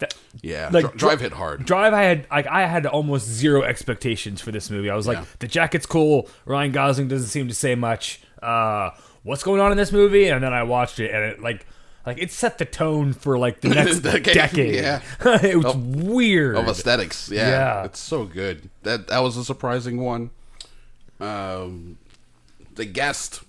That, Yeah, like Dri- Drive hit hard. Drive, I had like I had almost zero expectations for this movie. I was like, Yeah. the jacket's cool. Ryan Gosling doesn't seem to say much. Uh, what's going on in this movie? And then I watched it, and it like like it set the tone for like the next Decade, decade. yeah. it was weird. of aesthetics. Yeah, Yeah. it's so good. That that was a surprising one. Um, the guest,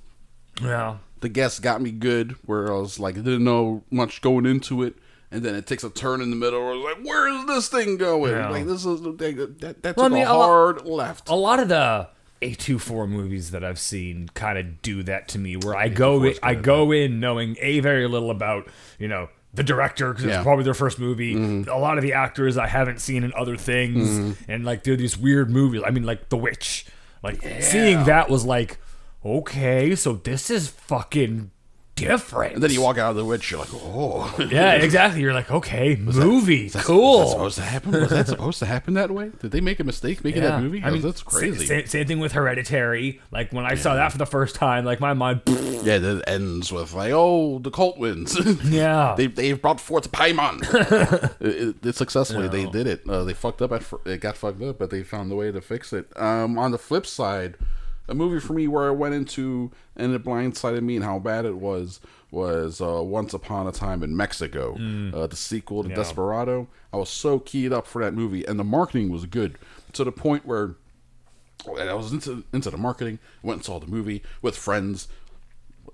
yeah. the guest got me good. Where I was like, I didn't know much going into it, and then it takes a turn in the middle. Where I was like, where is this thing going? Yeah. Like this is that that, that Well, I took mean, a a lot- hard left. a lot of the A24 movies that I've seen kind of do that to me where I go in, I go in knowing a very little about, you know, the director because Yeah. Mm-hmm. it's probably their first movie. A lot of the actors I haven't seen in other things and like they're these weird movies. I mean like The Witch. Like seeing that was like okay, so this is fucking different. And then you walk out of the witch, you're like, oh, Yeah, exactly. You're like, okay, movie, cool. Was that supposed to happen? Was that supposed to happen that way? Did they make a mistake making that movie? I mean, that's crazy. Same, same thing with Hereditary. Like when I saw that for the first time, like my mind. Yeah, that ends with like, oh, the cult wins. Yeah. they they brought forth Paimon. it, it, successfully they did it. Uh, they fucked up at it got fucked up, but they found a way to fix it. Um, on the flip side, a movie for me where I went into and it blindsided me and how bad it was was uh, Once Upon a Time in Mexico, uh, the sequel to Desperado. I was so keyed up for that movie, and the marketing was good to the point where I was into into the marketing. Went and saw the movie with friends.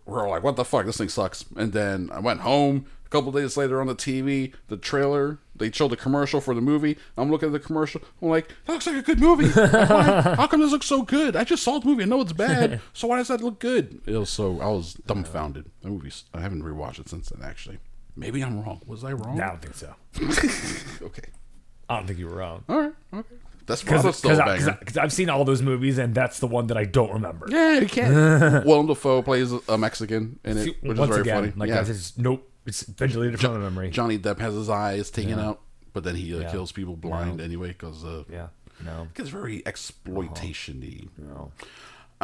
We're all like, "What the fuck? This thing sucks." And then I went home. Couple days later, on the TV, the trailer they showed the commercial for the movie. I'm looking at the commercial. I'm like, "That looks like a good movie. Why- How come this looks so good? I just saw the movie. I know it's bad. So why does that look good?" It was so I was dumbfounded. The movie's I haven't rewatched it since then. Actually, maybe I'm wrong. Was I wrong? I don't think so. Okay. I don't think you were wrong. All right. Okay. That's probably still a banger. Because I've seen all those movies, and that's the one that I don't remember. Yeah, you can't. Willem Dafoe plays a Mexican in it, which Once is very again, funny. like yeah. Just nope. It's visually from memory. Johnny Depp has his eyes taken Yeah. out, but then he uh, Yeah. kills people blind anyway because uh, yeah, no, it's very exploitation-y. no.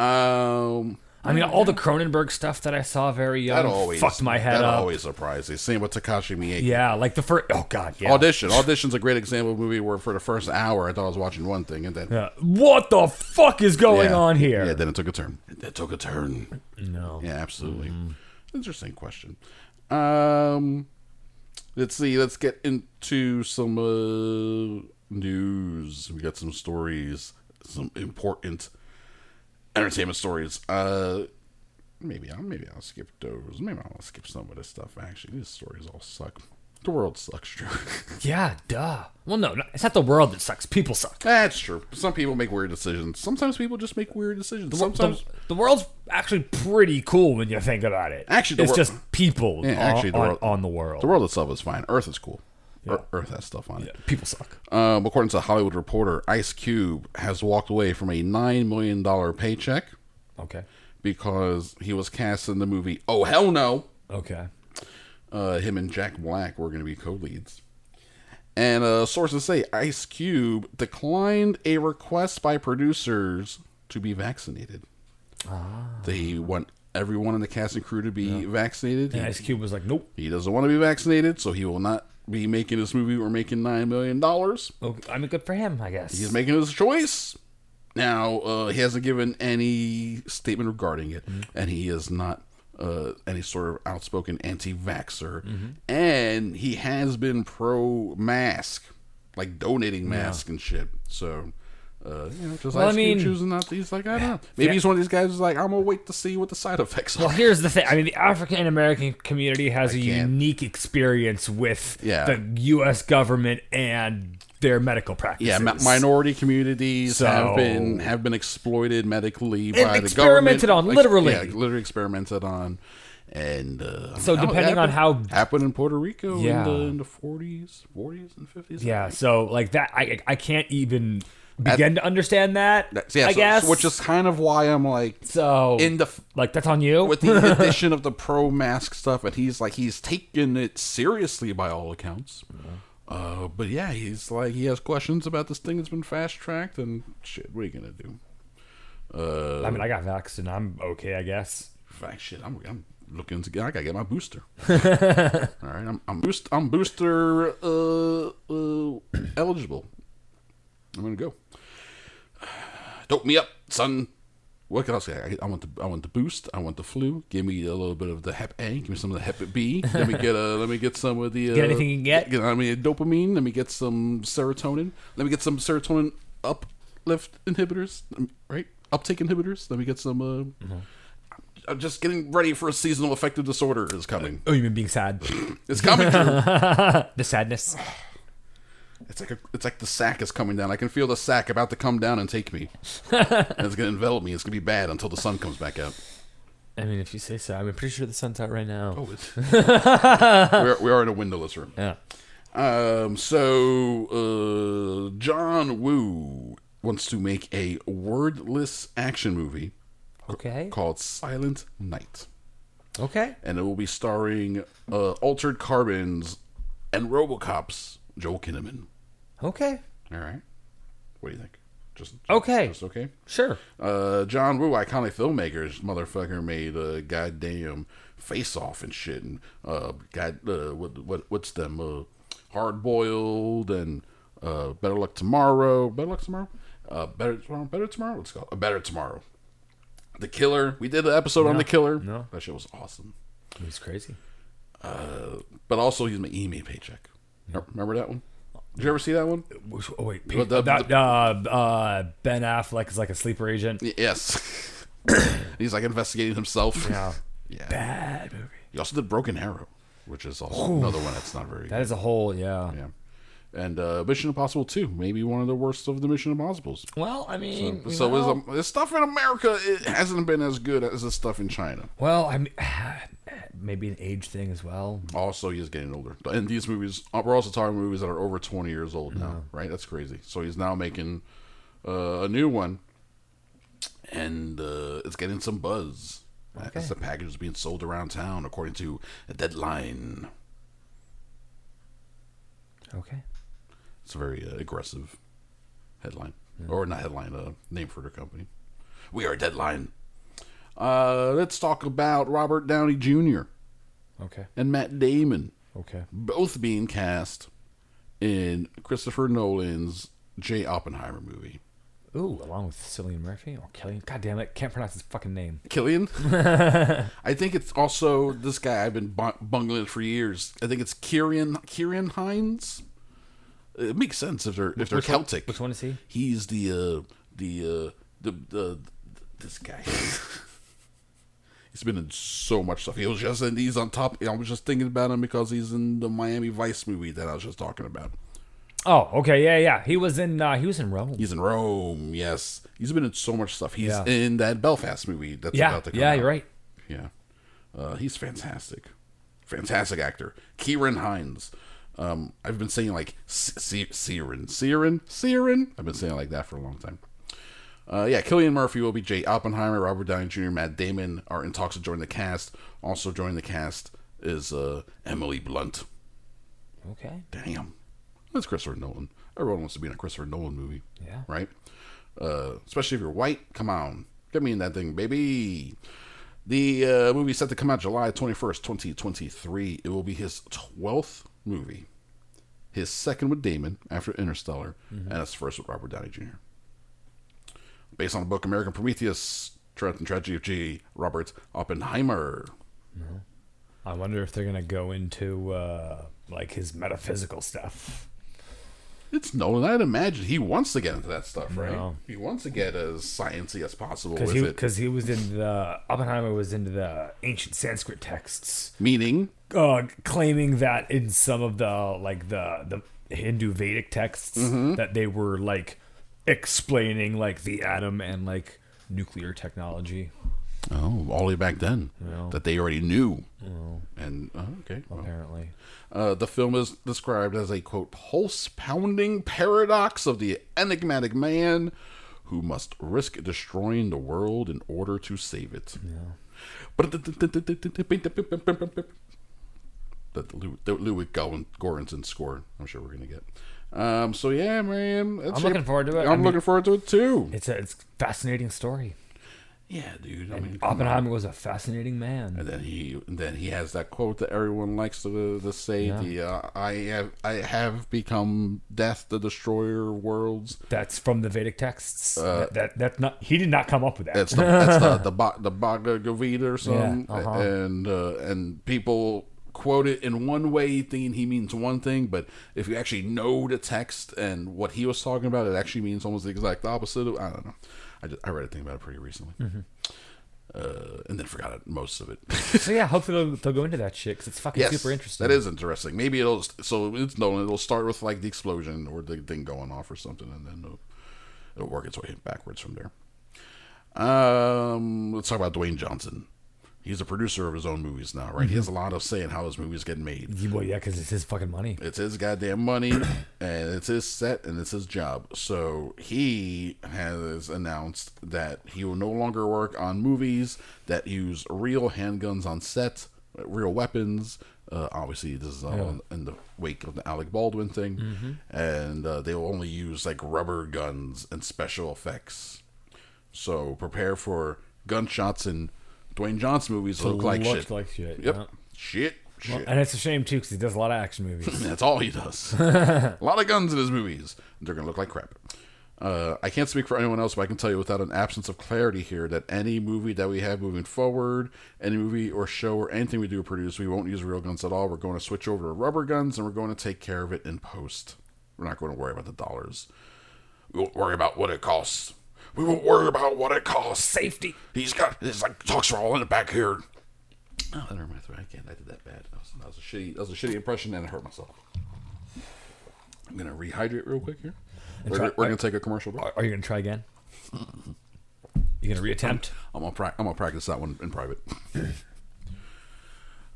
Um, I mean, all the Cronenberg stuff that I saw very young that always fucked my head that up. always surprised me. Same with Takashi Miike. Yeah, like the first. Oh God, yeah. Audition. Audition's a great example of a movie where for the first hour I thought I was watching one thing and then Yeah. What the fuck is going Yeah. on here? Yeah, then it took a turn. It took a turn. no. Yeah, absolutely. Mm-hmm. Interesting question. Um, let's see. Let's get into some uh, news. We got some stories, some important entertainment stories. Uh, maybe I'll maybe I'll skip those. Maybe I'll skip some of this stuff. Actually, these stories all suck. The world sucks, Drew. Yeah, duh. Well, no, no, it's not the world that sucks. People suck. That's true. Some people make weird decisions. Sometimes people just make weird decisions. The, Sometimes the world's actually pretty cool when you think about it. Actually, the it's wor- just people Yeah, actually, the on, world- on the world. the world itself is fine. Earth is cool. Ear- Earth has stuff on it. Yeah, people suck. Um, according to Hollywood Reporter, Ice Cube has walked away from a nine million dollar paycheck Okay. because he was cast in the movie Oh Hell No. Okay. Uh, him and Jack Black were going to be co-leads. And uh, sources say Ice Cube declined a request by producers to be vaccinated. Ah. They want everyone in the cast and crew to be vaccinated. And Ice Cube was like, nope. He doesn't want to be vaccinated, so he will not be making this movie or making nine million dollars. Okay. I mean, good for him, I guess. He's making his choice. Now uh, he hasn't given any statement regarding it, Mm-hmm. and he is not uh, any sort of outspoken anti-vaxer, Mm-hmm. and he has been pro-mask, like donating masks and shit. So. Uh, you know, just Well, I Ice mean- choosing not to. He's like, I don't know. Maybe Yeah. he's one of these guys who's like, I'm gonna wait to see what the side effects are. Well, here's the thing. I mean, the African American community has a can't- unique experience with Yeah. the U.S. government and their medical practices. Yeah, mi- minority communities So- have been have been exploited medically by the government. experimented on, literally. yeah, literally experimented on, and uh, So depending it on how- happened in Puerto Rico Yeah. in the in the forties, forties and fifties. Yeah, so like that, I I can't even begin to understand that. yeah, I so- guess, which is kind of why I'm like so in the like that's on you. with the addition of the pro mask stuff, and he's like he's taken it seriously by all accounts. Uh, but yeah, he's like he has questions about this thing that's been fast tracked, and shit. What are you gonna do? Uh, I mean, I got vaxxed and I'm okay, I guess. fact, shit. I'm, I'm looking to get. I gotta get my booster. all right, I'm I'm boost I'm booster uh, uh eligible. I'm gonna go. Dope me up, son. What can I say? I, I want the I want the boost. I want the flu. Give me a little bit of the Hep A. Give me some of the Hep B. Let me get uh let me get some of the uh, Get anything you can get? I mean dopamine. Let me get some serotonin. Let me get some serotonin uplift inhibitors. um, Right, uptake inhibitors. Let me get some. Uh, Mm-hmm. I'm just getting ready for a seasonal affective disorder is coming. Oh, you mean being sad? It's coming. The sadness. It's like a, it's like the sack is coming down. I can feel the sack about to come down and take me. and it's gonna envelop me. It's gonna be bad until the sun comes back out. I mean, if you say so. I'm pretty sure the sun's out right now. Oh, it's we're, we are in a windowless room. Yeah. Um. So, uh, John Woo wants to make a wordless action movie Okay. called Silent Night, Okay. and it will be starring uh, Altered Carbons and RoboCop's Joel Kinnaman. Okay. All right. What do you think? Just Okay. Just okay. Sure. Uh, John Woo, iconic filmmakers, motherfucker made uh, goddamn Face Off and shit, and uh, got uh, what what what's them uh, Hard Boiled and uh, Better Luck Tomorrow, Better Luck Tomorrow, uh, Better Tomorrow, Better Tomorrow. What's it called? A Better Tomorrow. The Killer. We did an episode on The Killer. no. that shit was awesome. He's crazy. Uh, But also, he's my he made paycheck. Remember that one? Did you ever see that one? Oh wait, the- that, uh, uh, Ben Affleck is like a sleeper agent. Yes. He's like investigating himself. Yeah. Yeah. Bad movie. He also did Broken Arrow, which is also another one that's not very That is a whole yeah. Yeah. And uh, Mission Impossible 2, maybe one of the worst of the Mission Impossibles. Well, I mean, So know- is, um, the stuff in America it hasn't been as good as the stuff in China. well, I mean, maybe an age thing as well. Also, he's getting older. And these movies, uh, we're also talking movies that are over 20 years old now, right? That's crazy. So he's now making uh, a new one, and uh, it's getting some buzz. Okay. As the package is being sold around town, according to a deadline. Okay. It's a very uh, aggressive headline, or not headline, uh, name for the company. We are Deadline. Uh, let's talk about Robert Downey Jr. Okay. and Matt Damon, Okay. both being cast in Christopher Nolan's J. Oppenheimer movie. Ooh, along with Cillian Murphy or Killian. God damn it, can't pronounce his fucking name. Killian. I think it's also this guy. I've been bungling for years. I think it's Kieran Kieran Hinds. It makes sense if they're if they're Which one- Celtic. which one is he? He's the uh, the uh, the the this guy. he's been in so much stuff. He was just in. He's on top. I was just thinking about him because he's in the Miami Vice movie that I was just talking about. Oh, okay, yeah, yeah. He was in. Uh, he was in Rome. He's in Rome. Yes, he's been in so much stuff. He's Yeah. in that Belfast movie that's yeah, about to come yeah, out. you're right. Yeah. Uh, he's fantastic. Fantastic actor. Kieran Hinds. Um, I've been saying like Siren, Siren, Siren. I've been saying it like that for a long time. Uh, yeah, Killian Murphy will be Jay Oppenheimer, Robert Downey Jr., Matt Damon are in talks to join the cast. Also joining the cast is uh, Emily Blunt. Okay. Damn, that's Christopher Nolan. Everyone wants to be in a Christopher Nolan movie. Yeah. Right. Uh, especially if you're white. Come on, get me in that thing, baby. The uh, movie set to come out July 21st, 2023. It will be his 12th movie, his second with Damon after Interstellar, and his first with Robert Downey Jr. Based on the book American Prometheus, Trent and Tragedy of J. Robert Oppenheimer. I wonder if they're gonna go into uh, like his metaphysical stuff. It's Nolan. I'd imagine he wants to get into that stuff, right? No. He wants to get as sciencey as possible Because with he, it. cause he was in the Oppenheimer was into the ancient Sanskrit texts, Meaning, uh, claiming that in some of the like the the Hindu Vedic texts Mm-hmm. that they were like explaining like the atom and like nuclear technology. oh, all the way back then, Yeah. that they already knew. And oh, okay, well. Apparently, Uh, the film is described as a quote pulse pounding paradox of the enigmatic man who must risk destroying the world in order to save it. That Ludwig Göransson score. I'm sure we're gonna get. Um, so yeah, man, I'm looking forward to it. I'm I mean- looking forward to it too. it's a it's fascinating story. Yeah, dude. I mean, come on. Oppenheimer was a fascinating man. And then he, and then he has that quote that everyone likes to, to say: Yeah. "The uh, I have, I have become death, the destroyer of worlds." That's from the Vedic texts. that, that that's not. He did not come up with that. That's the that's the the, the Bhagavad Gita or something, Yeah, uh-huh. and uh, and people quote it in one way, thinking he means one thing, but if you actually know the text and what he was talking about, it actually means almost the exact opposite. Of, I don't know. I just, I read a thing about it pretty recently, Mm-hmm. uh, and then forgot it, most of it. so yeah, hopefully they'll, they'll go into that shit because it's fucking yes, super interesting. That is interesting. Maybe it'll so it's Nolan. It'll start with like the explosion or the thing going off or something, and then it'll, it'll work its way backwards from there. Um, let's talk about Dwayne Johnson. He's a producer of his own movies now, right? He has a lot of say in how his movies get made. Yeah, Well, yeah, because it's his fucking money. It's his goddamn money, and it's his set, and it's his job. So he has announced that he will no longer work on movies that use real handguns on set, real weapons. Uh, obviously, this is all in the wake of the Alec Baldwin thing, and uh, they will only use like rubber guns and special effects. So prepare for gunshots in Dwayne Johnson movies. Look like look shit. like shit, Yep. yeah. Shit. Shit. And it's a shame too because he does a lot of action movies. That's all he does. a lot of guns in his movies. They're going to look like crap. Uh, I can't speak for anyone else, but I can tell you without an absence of clarity here that any movie that we have moving forward, any movie or show or anything we do produce, we won't use real guns at all. We're going to switch over to rubber guns and we're going to take care of it in post. We're not going to worry about the dollars. We won't worry about what it costs. We won't worry about what it costs. Safety. He's got his like talks are all in the back here. Oh, that hurt my throat. I can't. I did that bad. That was, that was a shitty. That was a shitty impression, and it hurt myself. I'm gonna rehydrate real quick here. We're, try- we're gonna take a commercial break. Are, are you gonna try again? You gonna reattempt? I'm gonna pra- I'm gonna practice that one in private.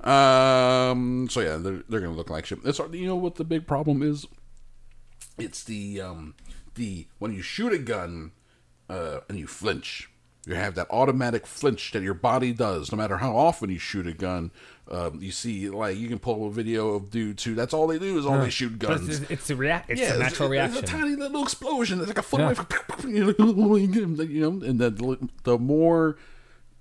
um. So yeah, they're they're gonna look like shit. It's you know what the big problem is. It's the um the when you shoot a gun, uh, and you flinch. You have that automatic flinch that your body does, no matter how often you shoot a gun. Um, you see, like you can pull up a video of dudes who that's all they do is all they shoot guns. It's, it's a react. It's Yeah, a natural reaction. It's a tiny little explosion. It's like a foot Yeah. away from you're like, "Oh my God," you know. And the the more,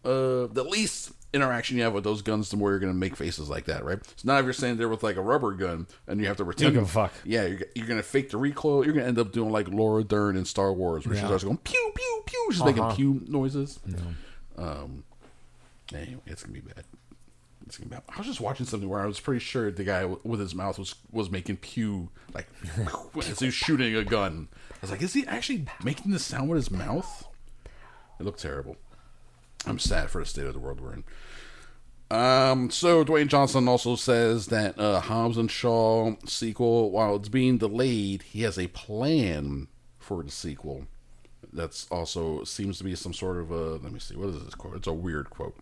uh, the least interaction you have with those guns, the more you're gonna make faces like that, right? So now if you're standing there with like a rubber gun and you have to pretend, a fuck. Yeah, you're, you're gonna fake the recoil. You're gonna end up doing like Laura Dern in Star Wars, where she Yeah. starts going pew pew pew. She's Uh-huh. making pew noises. Um, anyway, it's gonna be bad. It's gonna be bad. I was just watching something where I was pretty sure the guy w- with his mouth was was making pew like as he was shooting a gun. I was like, is he actually making this sound with his mouth? It looked terrible. I'm sad for the state of the world we're in. Um, so Dwayne Johnson also says that uh, Hobbs and Shaw sequel, while it's being delayed, he has a plan for the sequel. That's also seems to be some sort of a. Let me see. What is this quote? It's a weird quote.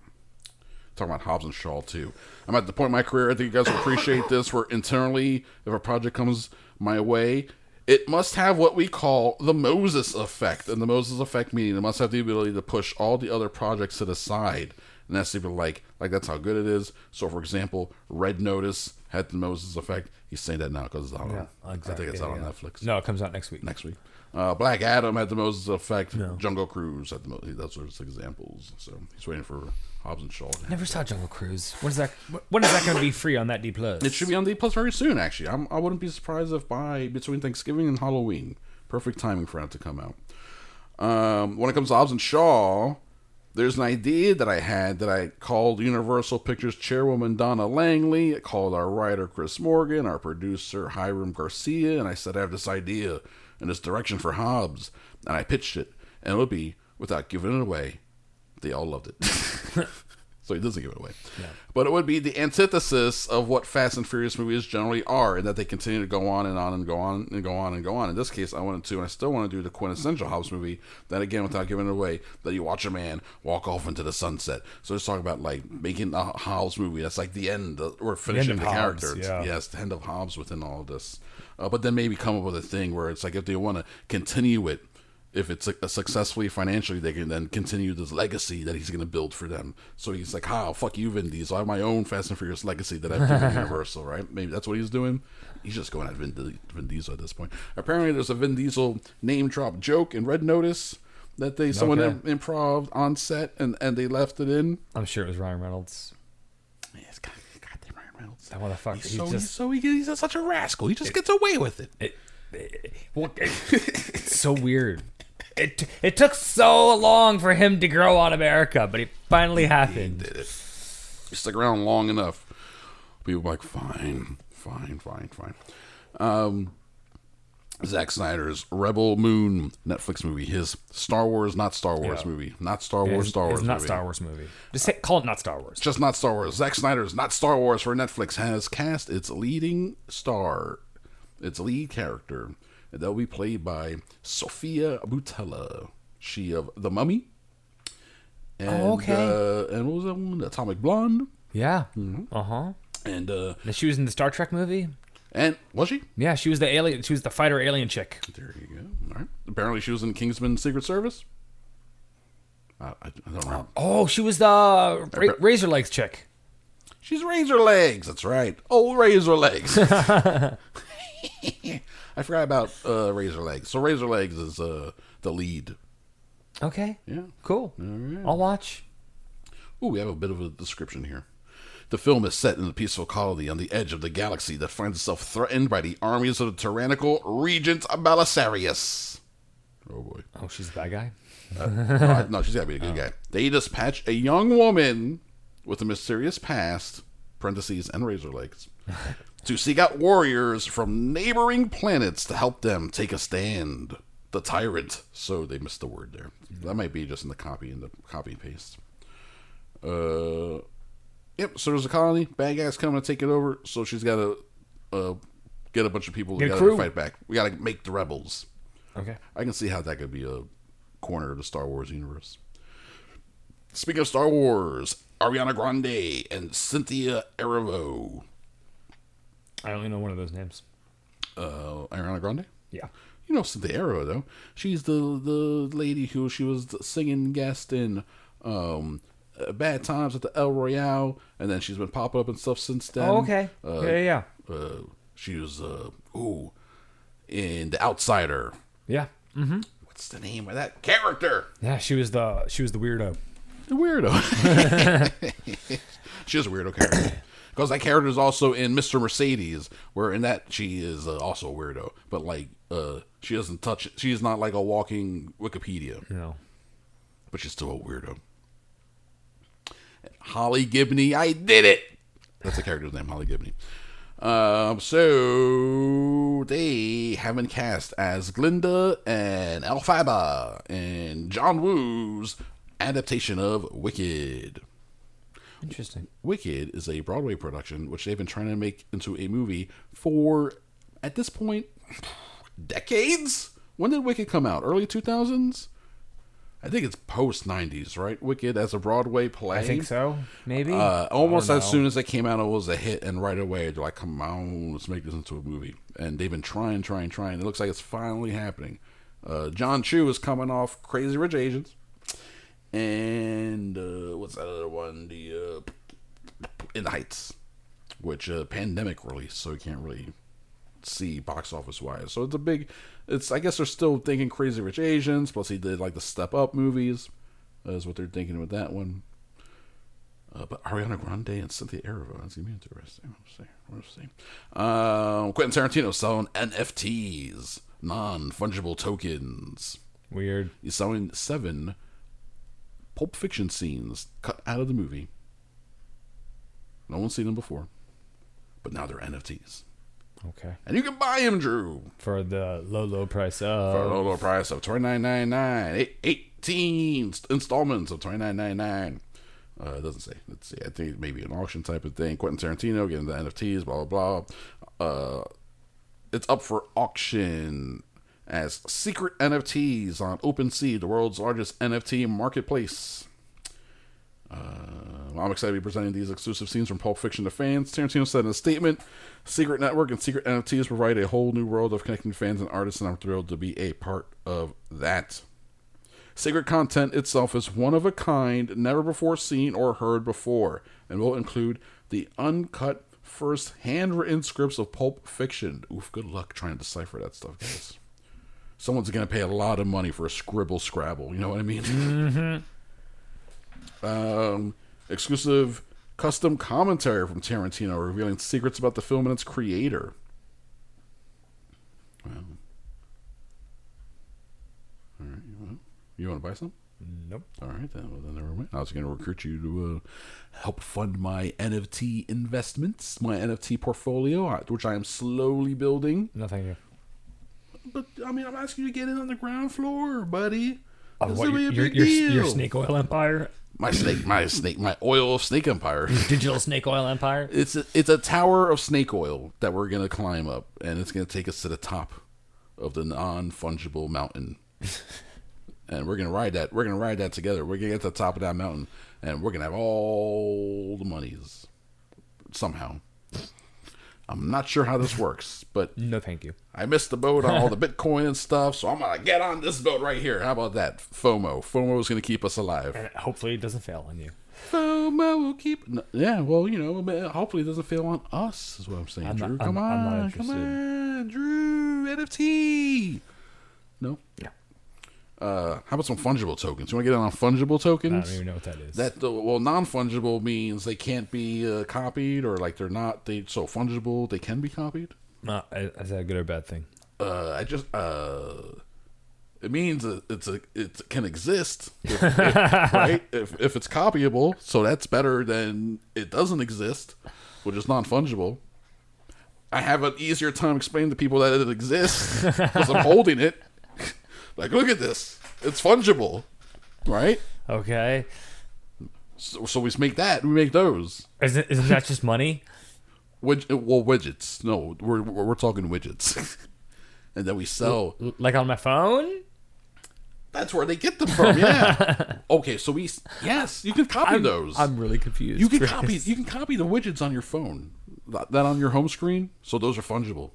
Talking about Hobbs and Shaw too. I'm at the point in my career. I think you guys will appreciate this. Where internally, if a project comes my way, it must have what we call the Moses effect. And the Moses effect meaning it must have the ability to push all the other projects to the side. And that's even like like that's how good it is. So for example, Red Notice had the Moses effect. He's saying that now because it's out. on, I think it's Yeah, out on yeah. Netflix No, it comes out next week. next week. Uh, Black Adam had the Moses effect. Jungle Cruise had the Moses. Those are just examples. So he's waiting for Hobbs and Shaw. Never saw Jungle Cruise. When is that? When is that going to be free on that D plus? It should be on D Plus very soon. Actually, I'm, I wouldn't be surprised if by between Thanksgiving and Halloween, perfect timing for it to come out. Um, when it comes to Hobbs and Shaw, there's an idea that I had that I called Universal Pictures chairwoman Donna Langley. I called our writer Chris Morgan, our producer Hiram Garcia, and I said I have this idea and this direction for Hobbs, and I pitched it, and it'll be without giving it away. They all loved it. so he doesn't give it away. But it would be the antithesis of what Fast and Furious movies generally are, in that they continue to go on and on and go on and go on and go on. In this case, I wanted to, and I still want to do the quintessential Hobbs movie. That again, without giving it away, that you watch a man walk off into the sunset. So let's talk about like making a Hobbs movie. That's like the end, or finishing of the, Hobbs, character. yeah. Yes, the end of Hobbs within all of this. Uh, but then maybe come up with a thing where it's like if they want to continue it if it's a successfully financially, they can then continue this legacy that he's going to build for them. So he's like, "Ah, fuck you, Vin Diesel. I have my own Fast and Furious legacy that I've given Universal." Right? Maybe that's what he's doing. He's just going at Vin, Vin Diesel at this point. Apparently, there's a Vin Diesel name drop joke in Red Notice that they someone Okay. im- improv on set and and they left it in. I'm sure it was Ryan Reynolds. Yeah, it's God, goddamn Ryan Reynolds. That motherfucker. He's He's so, he's so he, he's such a rascal. He just gets away with it. it, it, well, it- it's so weird. It it took so long for him to grow on America, but it finally happened. did it. You stick around long enough, people are like, fine, fine, fine, fine. Um, Zack Snyder's Rebel Moon Netflix movie, his Star Wars, not Star Wars Yeah. movie, not Star Wars, It's- Star Wars It's not movie. Star Wars movie. Just say, call it not Star Wars. Just not Star Wars. Zack Snyder's not Star Wars for Netflix has cast its leading star, its lead character, and that'll be played by Sofia Boutella, she of The Mummy. And, Oh, okay. Uh, and what was that one? Atomic Blonde. Yeah. Mm-hmm. Uh huh. And uh, She was in the Star Trek movie. and was she? Yeah, she was the alien. She was the fighter alien chick. There you go. All right. Apparently, she was in Kingsman Secret Service. I, I, I don't remember. Oh, she was the ra- razor legs chick. She's Razor Legs. That's right. Oh, Razor Legs. I forgot about uh, Razor Legs. So Razor Legs is uh, the lead. Okay. Yeah. Cool. I'll watch. Ooh, we have a bit of a description here. The film is set in a peaceful colony on the edge of the galaxy that finds itself threatened by the armies of the tyrannical Regent Balisarius. Oh boy. Oh, she's a bad guy. no, I- no, she's got to be a good guy. They dispatch a young woman with a mysterious past parentheses, and razor legs, to seek out warriors from neighboring planets to help them take a stand. The tyrant. So they missed the word there. That might be just in the copy in the copy and paste. Uh, yep. So there's a colony. Bad guys coming to take it over. So she's got to uh, get a bunch of people together to fight back. We got to make the rebels. Okay. I can see how that could be a corner of the Star Wars universe. Speaking of Star Wars, Ariana Grande and Cynthia Erivo. I only know one of those names. Uh, Ariana Grande? Yeah. You know Erivo, though. She's the the lady who she was the singing guest in um, uh, Bad Times at the El Royale, and then she's been popping up and stuff since then. Oh, okay. Uh, yeah, yeah, Uh, she was, uh, ooh, in The Outsider. yeah. Mm-hmm. What's the name of that character? Yeah, she was the she was the weirdo. a weirdo. she is a weirdo character. Because that character is also in Mr. Mercedes, where in that she is uh, also a weirdo. But like, uh, she doesn't touch it. She's not like a walking Wikipedia, No. but she's still a weirdo. Holly Gibney, I did it. That's the character's name, Holly Gibney. Um, so they have been cast as Glinda and Elphaba in John Woo's adaptation of Wicked. Interesting. Wicked is a Broadway production which they've been trying to make into a movie for, at this point, decades. When did Wicked come out? Early two thousands. I think it's post nineties, right? Wicked as a Broadway play. I think so. Maybe. Uh, almost as know. soon as it came out, it was a hit, and right away they're like, "Come on, let's make this into a movie." And they've been trying, trying, trying. It looks like it's finally happening. Uh, John Chu is coming off Crazy Rich Asians, and uh, what's that other one? The uh, In the Heights, which uh, pandemic release, so you can't really see box office wise. So it's a big. It's I guess they're still thinking Crazy Rich Asians. Plus he did like the Step Up movies, is what they're thinking with that one. Uh, but Ariana Grande and Cynthia Erivo, that's gonna be interesting. Let's see. Let's see. Um, Quentin Tarantino selling NFTs, non fungible tokens. Weird. He's selling seven Pulp Fiction scenes cut out of the movie. No one's seen them before, but now they're NFTs, Okay. and you can buy them, Drew. For the low, low price of. for a low, low price of twenty nine ninety nine. Eight, Eighteen installments of twenty nine ninety nine. Uh, it doesn't say. Let's see. I think maybe an auction type of thing. Quentin Tarantino getting the NFTs. Blah blah blah. Uh, it's up for auction as secret NFTs on OpenSea, the world's largest NFT marketplace. Uh, I'm excited to be presenting these exclusive scenes from Pulp Fiction to fans. Tarantino said in a statement, "Secret Network and Secret NFTs provide a whole new world of connecting fans and artists, and I'm thrilled to be a part of that." Secret content itself is one of a kind, never before seen or heard before, and will include the uncut first handwritten scripts of Pulp Fiction. Oof, good luck trying to decipher that stuff, guys. Someone's going to pay a lot of money for a scribble scrabble, you know what I mean? um, exclusive custom commentary from Tarantino revealing secrets about the film and its creator. Wow. All right, you want, you want to buy some? Nope. All right, then. Well, then never mind. I was going to recruit you to uh, help fund my NFT investments, my NFT portfolio, which I am slowly building. No, thank you. But I mean, I'm asking you to get in on the ground floor, buddy. Oh, This what, will be a your, big your, deal. your snake oil empire? My snake, my snake, my oil of snake empire. Digital snake oil empire? It's a, it's a tower of snake oil that we're gonna climb up, and it's gonna take us to the top of the non fungible mountain. and we're gonna ride that. We're gonna ride that together. We're gonna get to the top of that mountain, and we're gonna have all the monies somehow. I'm not sure how this works, but No, thank you. I missed the boat on all the Bitcoin and stuff, so I'm gonna get on this boat right here. How about that? FOMO. FOMO is gonna keep us alive. And hopefully it doesn't fail on you. FOMO will keep. Yeah, well, you know, hopefully it doesn't fail on us. Is what I'm saying, I'm not- Drew. I'm- come I'm not on, come on, Drew. NFT. No. Yeah. Uh, how about some fungible tokens? You want to get in on fungible tokens? I don't even know what that is. That well, non fungible means they can't be uh, copied, or like they're not. They so fungible they can be copied. Uh, is that a good or bad thing? uh, I just uh, it means it's a it can exist, if, if- right? If if it's copyable, so that's better than it doesn't exist. which is non fungible, I have an easier time explaining to people that it exists because I'm holding it. Like, look at this. It's fungible, right? Okay. So, so we make that. We make those. Isn't, isn't that just money? Widg- well, widgets. No, we're we're, we're talking widgets, and then we sell. Like on my phone? That's where they get them from. Yeah. okay, so we yes, you can copy I'm, those. I'm really confused. you can Chris. copy you can copy the widgets on your phone. That that on your home screen. So those are fungible.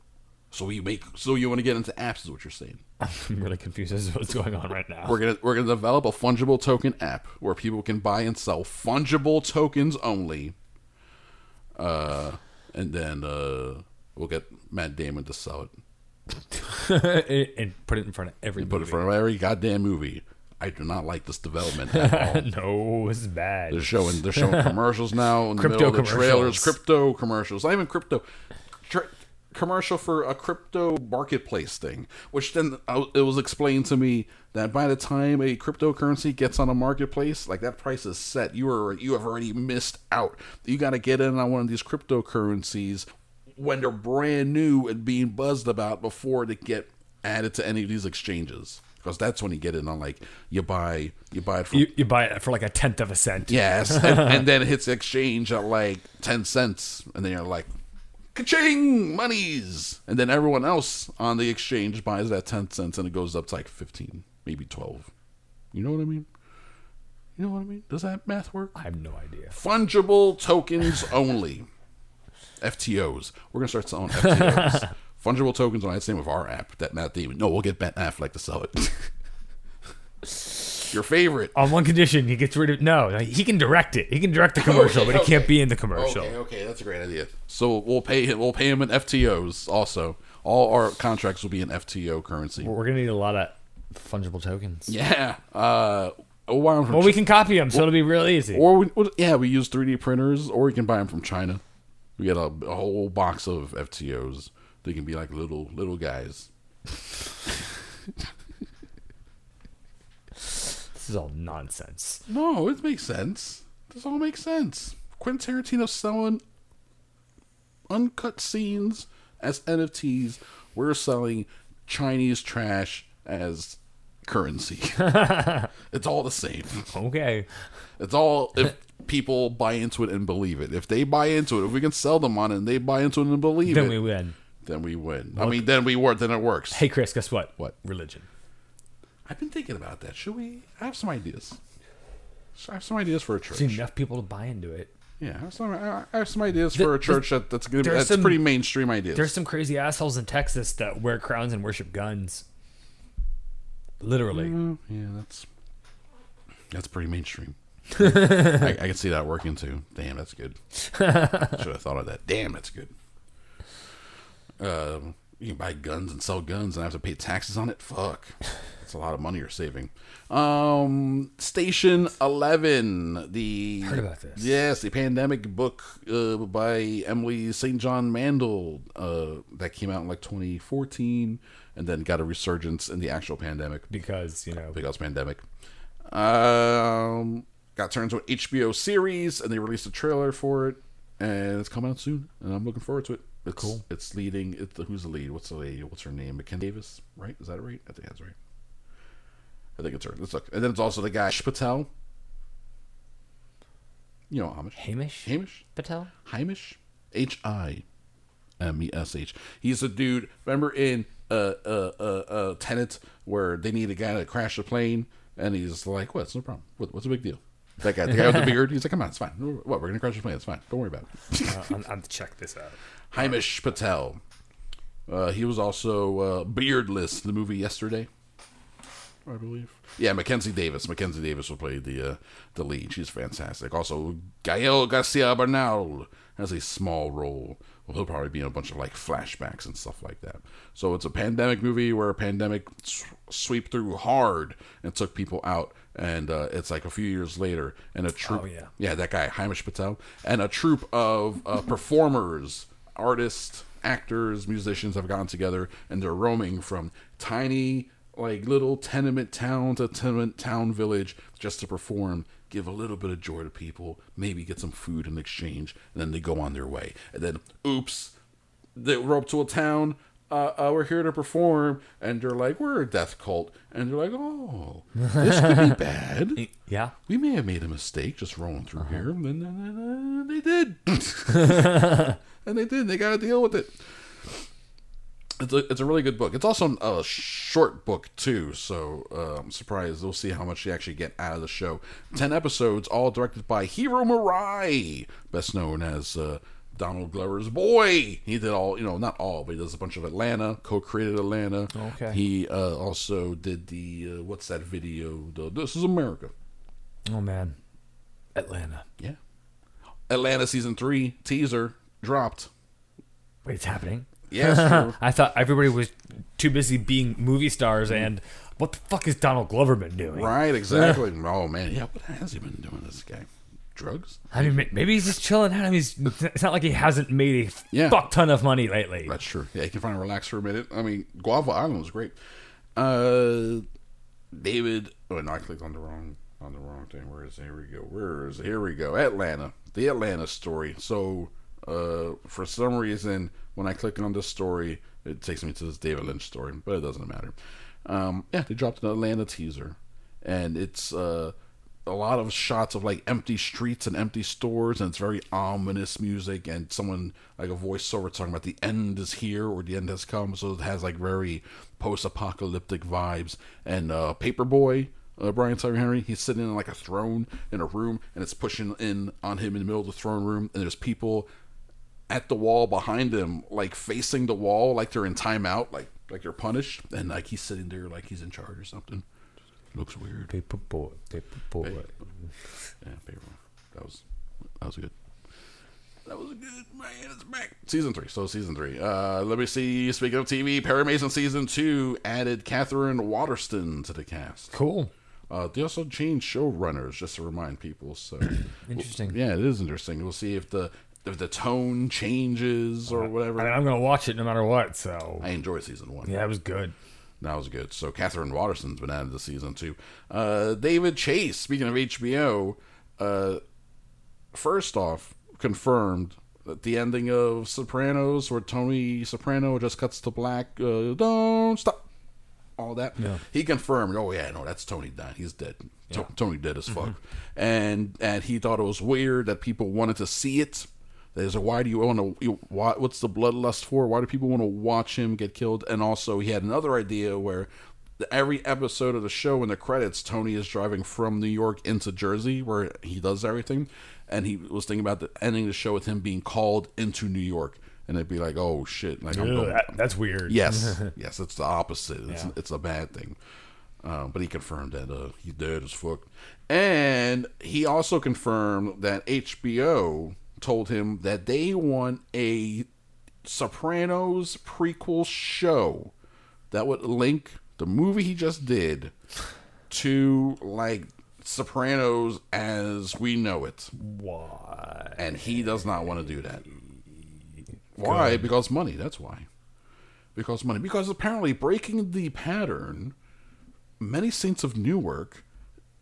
So you make so you want to get into apps is what you're saying. I'm really confused as to what's going on right now. We're gonna we're gonna develop a fungible token app where people can buy and sell fungible tokens only. Uh, and then uh, we'll get Matt Damon to sell it. and, and put it in front of every Put it in front of every goddamn movie. I do not like this development at all. no, it's bad. They're showing they're showing commercials now in the Crypto middle of the trailers. Crypto commercials. Not even crypto. Tra- commercial for a crypto marketplace thing, which then uh, it was explained to me that by the time a cryptocurrency gets on a marketplace, like that price is set. You are you have already missed out. You got to get in on one of these cryptocurrencies when they're brand new and being buzzed about before they get added to any of these exchanges. Because that's when you get in on like you buy you buy it from You, you buy it for like a tenth of a cent. Yes, and, and then it hits exchange at like ten cents, and then you're like, "Ka-ching, monies!" And then everyone else on the exchange buys that ten cents, and it goes up to like fifteen, maybe twelve. You know what I mean? You know what I mean? Does that math work? I have no idea. Fungible tokens only. FTOs. We're gonna start selling FTOs. Fungible tokens only. That's the name of our app. That Matt Damon. No, we'll get Ben Affleck to sell it. Your favorite. On one condition, he gets rid of no. like, He can direct it. He can direct the commercial, Okay, but he can't be in the commercial. Okay, okay, that's a great idea. So we'll pay him. We'll pay him in FTOs. Also, all our contracts will be in FTO currency. We're gonna need a lot of fungible tokens. Yeah. Uh, we'll buy 'em from Well, we can copy them, so it'll be real easy. Or we, well, yeah, we use 3D printers, or we can buy them from China. We get a, a whole box of FTOs. They can be like little little guys. This is all nonsense. No, it makes sense. This all makes sense. Quentin Tarantino selling uncut scenes as NFTs. We're selling Chinese trash as currency. it's all the same. Okay. It's all if people buy into it and believe it. If they buy into it, if we can sell them on it and they buy into it and believe Then it, then we win. then we win. I mean, then we work. Then it works. Hey, Chris, guess what? What? Religion. I've been thinking about that. Should we? I have some ideas. I have some ideas for a church. See enough people to buy into it. Yeah, I have some, I have some ideas for a church that, that's gonna that's some- pretty mainstream ideas. There's some crazy assholes in Texas that wear crowns and worship guns. Literally. Mm, yeah, that's that's pretty mainstream. I, I can see that working too. Damn, that's good. Should have thought of that. Damn, that's good. Um, you can buy guns and sell guns and I have to pay taxes on it. Fuck, that's a lot of money you're saving. Um, Station Eleven, the Heard about this. Yes, the pandemic book uh, by Emily St. John Mandel uh, that came out in like 2014, and then got a resurgence in the actual pandemic Because, you know, because pandemic. Um, got turned into an HBO series, and they released a trailer for it, and it's coming out soon, and I'm looking forward to it. It's, Cool. It's leading. It's the, who's the lead? What's the lady? What's her name? Mackenzie Davis, right? Is that right? I think that's right. I think it's her. Let's look. And then it's also the guy Patel. You know Himesh. Himesh Himesh. Patel? Himesh. H I M E S H. He's a dude. Remember in uh uh uh uh Tenet where they need a guy to crash a plane, and he's like, "What's no problem? What, what's the big deal?" That guy, the guy with the beard. He's like, "Come on, it's fine. What? We're gonna crash a plane. It's fine. Don't worry about it." Uh, I'm, I'm check this out. Himesh Patel. Uh, he was also uh, beardless in the movie yesterday. I believe. Yeah, Mackenzie Davis. Mackenzie Davis will play the uh, the lead. She's fantastic. Also, Gael Garcia Bernal has a small role. Well, he'll probably be in a bunch of like flashbacks and stuff like that. So it's a pandemic movie where a pandemic s- sweep through hard and took people out. And uh, it's like a few years later, and a troop. Oh, yeah. yeah, that guy Himesh Patel, and a troupe of uh, performers, artists, actors, musicians have gotten together, and they're roaming from tiny like little tenement town to tenement town village just to perform give a little bit of joy to people, maybe get some food in exchange, and then they go on their way. And then, oops, they roll up to a town. Uh, uh, we're here to perform, and they're like, "We're a death cult," and they're like, "Oh, this could be bad. Yeah. We may have made a mistake just rolling through here." And then, uh, they did, and they did. They got to deal with it. It's a, it's a really good book. It's also a short book too, so uh, I'm surprised. We'll see how much you actually get out of the show. Ten episodes, all directed by Hiro Murai, best known as uh, Donald Glover's boy. He did all, you know, not all, but he does a bunch of Atlanta. Co-created Atlanta. Okay. He uh, also did the uh, what's that video? The This Is America. Oh man, Atlanta. Yeah. Atlanta season three teaser dropped. Wait, it's happening. Yes. I thought everybody was too busy being movie stars and what the fuck is Donald Glover been doing? right, exactly. oh man, yeah. What has he been doing? This guy, drugs? I mean, maybe he's just chilling out. I mean, he's, it's not like he hasn't made a Yeah. fuck ton of money lately. That's true. Yeah, he can finally relax for a minute. I mean, Guava Island was great. Uh, David. Oh no, I clicked on the wrong on the wrong thing. Where is it? Here we go. Where is it? Here we go. Atlanta. The Atlanta story. So, uh, for some reason, when I click on this story, it takes me to this David Lynch story, but it doesn't matter. Um, yeah, they dropped an Atlanta teaser, and it's uh a lot of shots of like empty streets and empty stores and it's very ominous music and someone like a voiceover talking about the end is here or the end has come so it has like very post-apocalyptic vibes and uh Paper Boi uh, Brian Tyree Henry, he's sitting in like a throne in a room, and it's pushing in on him in the middle of the throne room, and there's people at the wall behind him, like facing the wall, like they're in timeout, like like they're punished, and like he's sitting there like he's in charge or something. Looks weird. Paper Boi, Paper Boi. Yeah, payroll. That was that was good. That was a good man. It's back. Season three. So season three. Uh, let me see. Speaking of TV, Perry Mason season two added Katherine Waterston to the cast. Cool. Uh, they also changed showrunners, just to remind people. So Interesting. Yeah, it is interesting. We'll see if the if the tone changes or whatever. I mean, I'm gonna watch it no matter what. So I enjoy season one. yeah, it was good. That was good. So Katherine Waterston's been added to season two. Uh, David Chase, speaking of HBO, uh, first off, confirmed that the ending of Sopranos, where Tony Soprano just cuts to black, uh, don't stop, all that. Yeah. He confirmed, oh yeah, no, that's Tony dying. He's dead. To- Tony dead as fuck. And and he thought it was weird that people wanted to see it. There's a why do you want to? Why, what's the bloodlust for? Why do people want to watch him get killed? And also, he had another idea where every episode of the show in the credits, Tony is driving from New York into Jersey, where he does everything. And he was thinking about the ending the show with him being called into New York, and it'd be like, oh shit, like Ugh, going. that- that's weird. Yes, yes, it's the opposite. It's Yeah. it's a bad thing. Uh, but he confirmed that uh, he's dead as fuck, and he also confirmed that HBO told him that they want a Sopranos prequel show that would link the movie he just did to like Sopranos as we know it. Why? And he does not want to do that. Why? Because money. That's why. Because money. Because apparently, breaking the pattern, many Saints of Newark,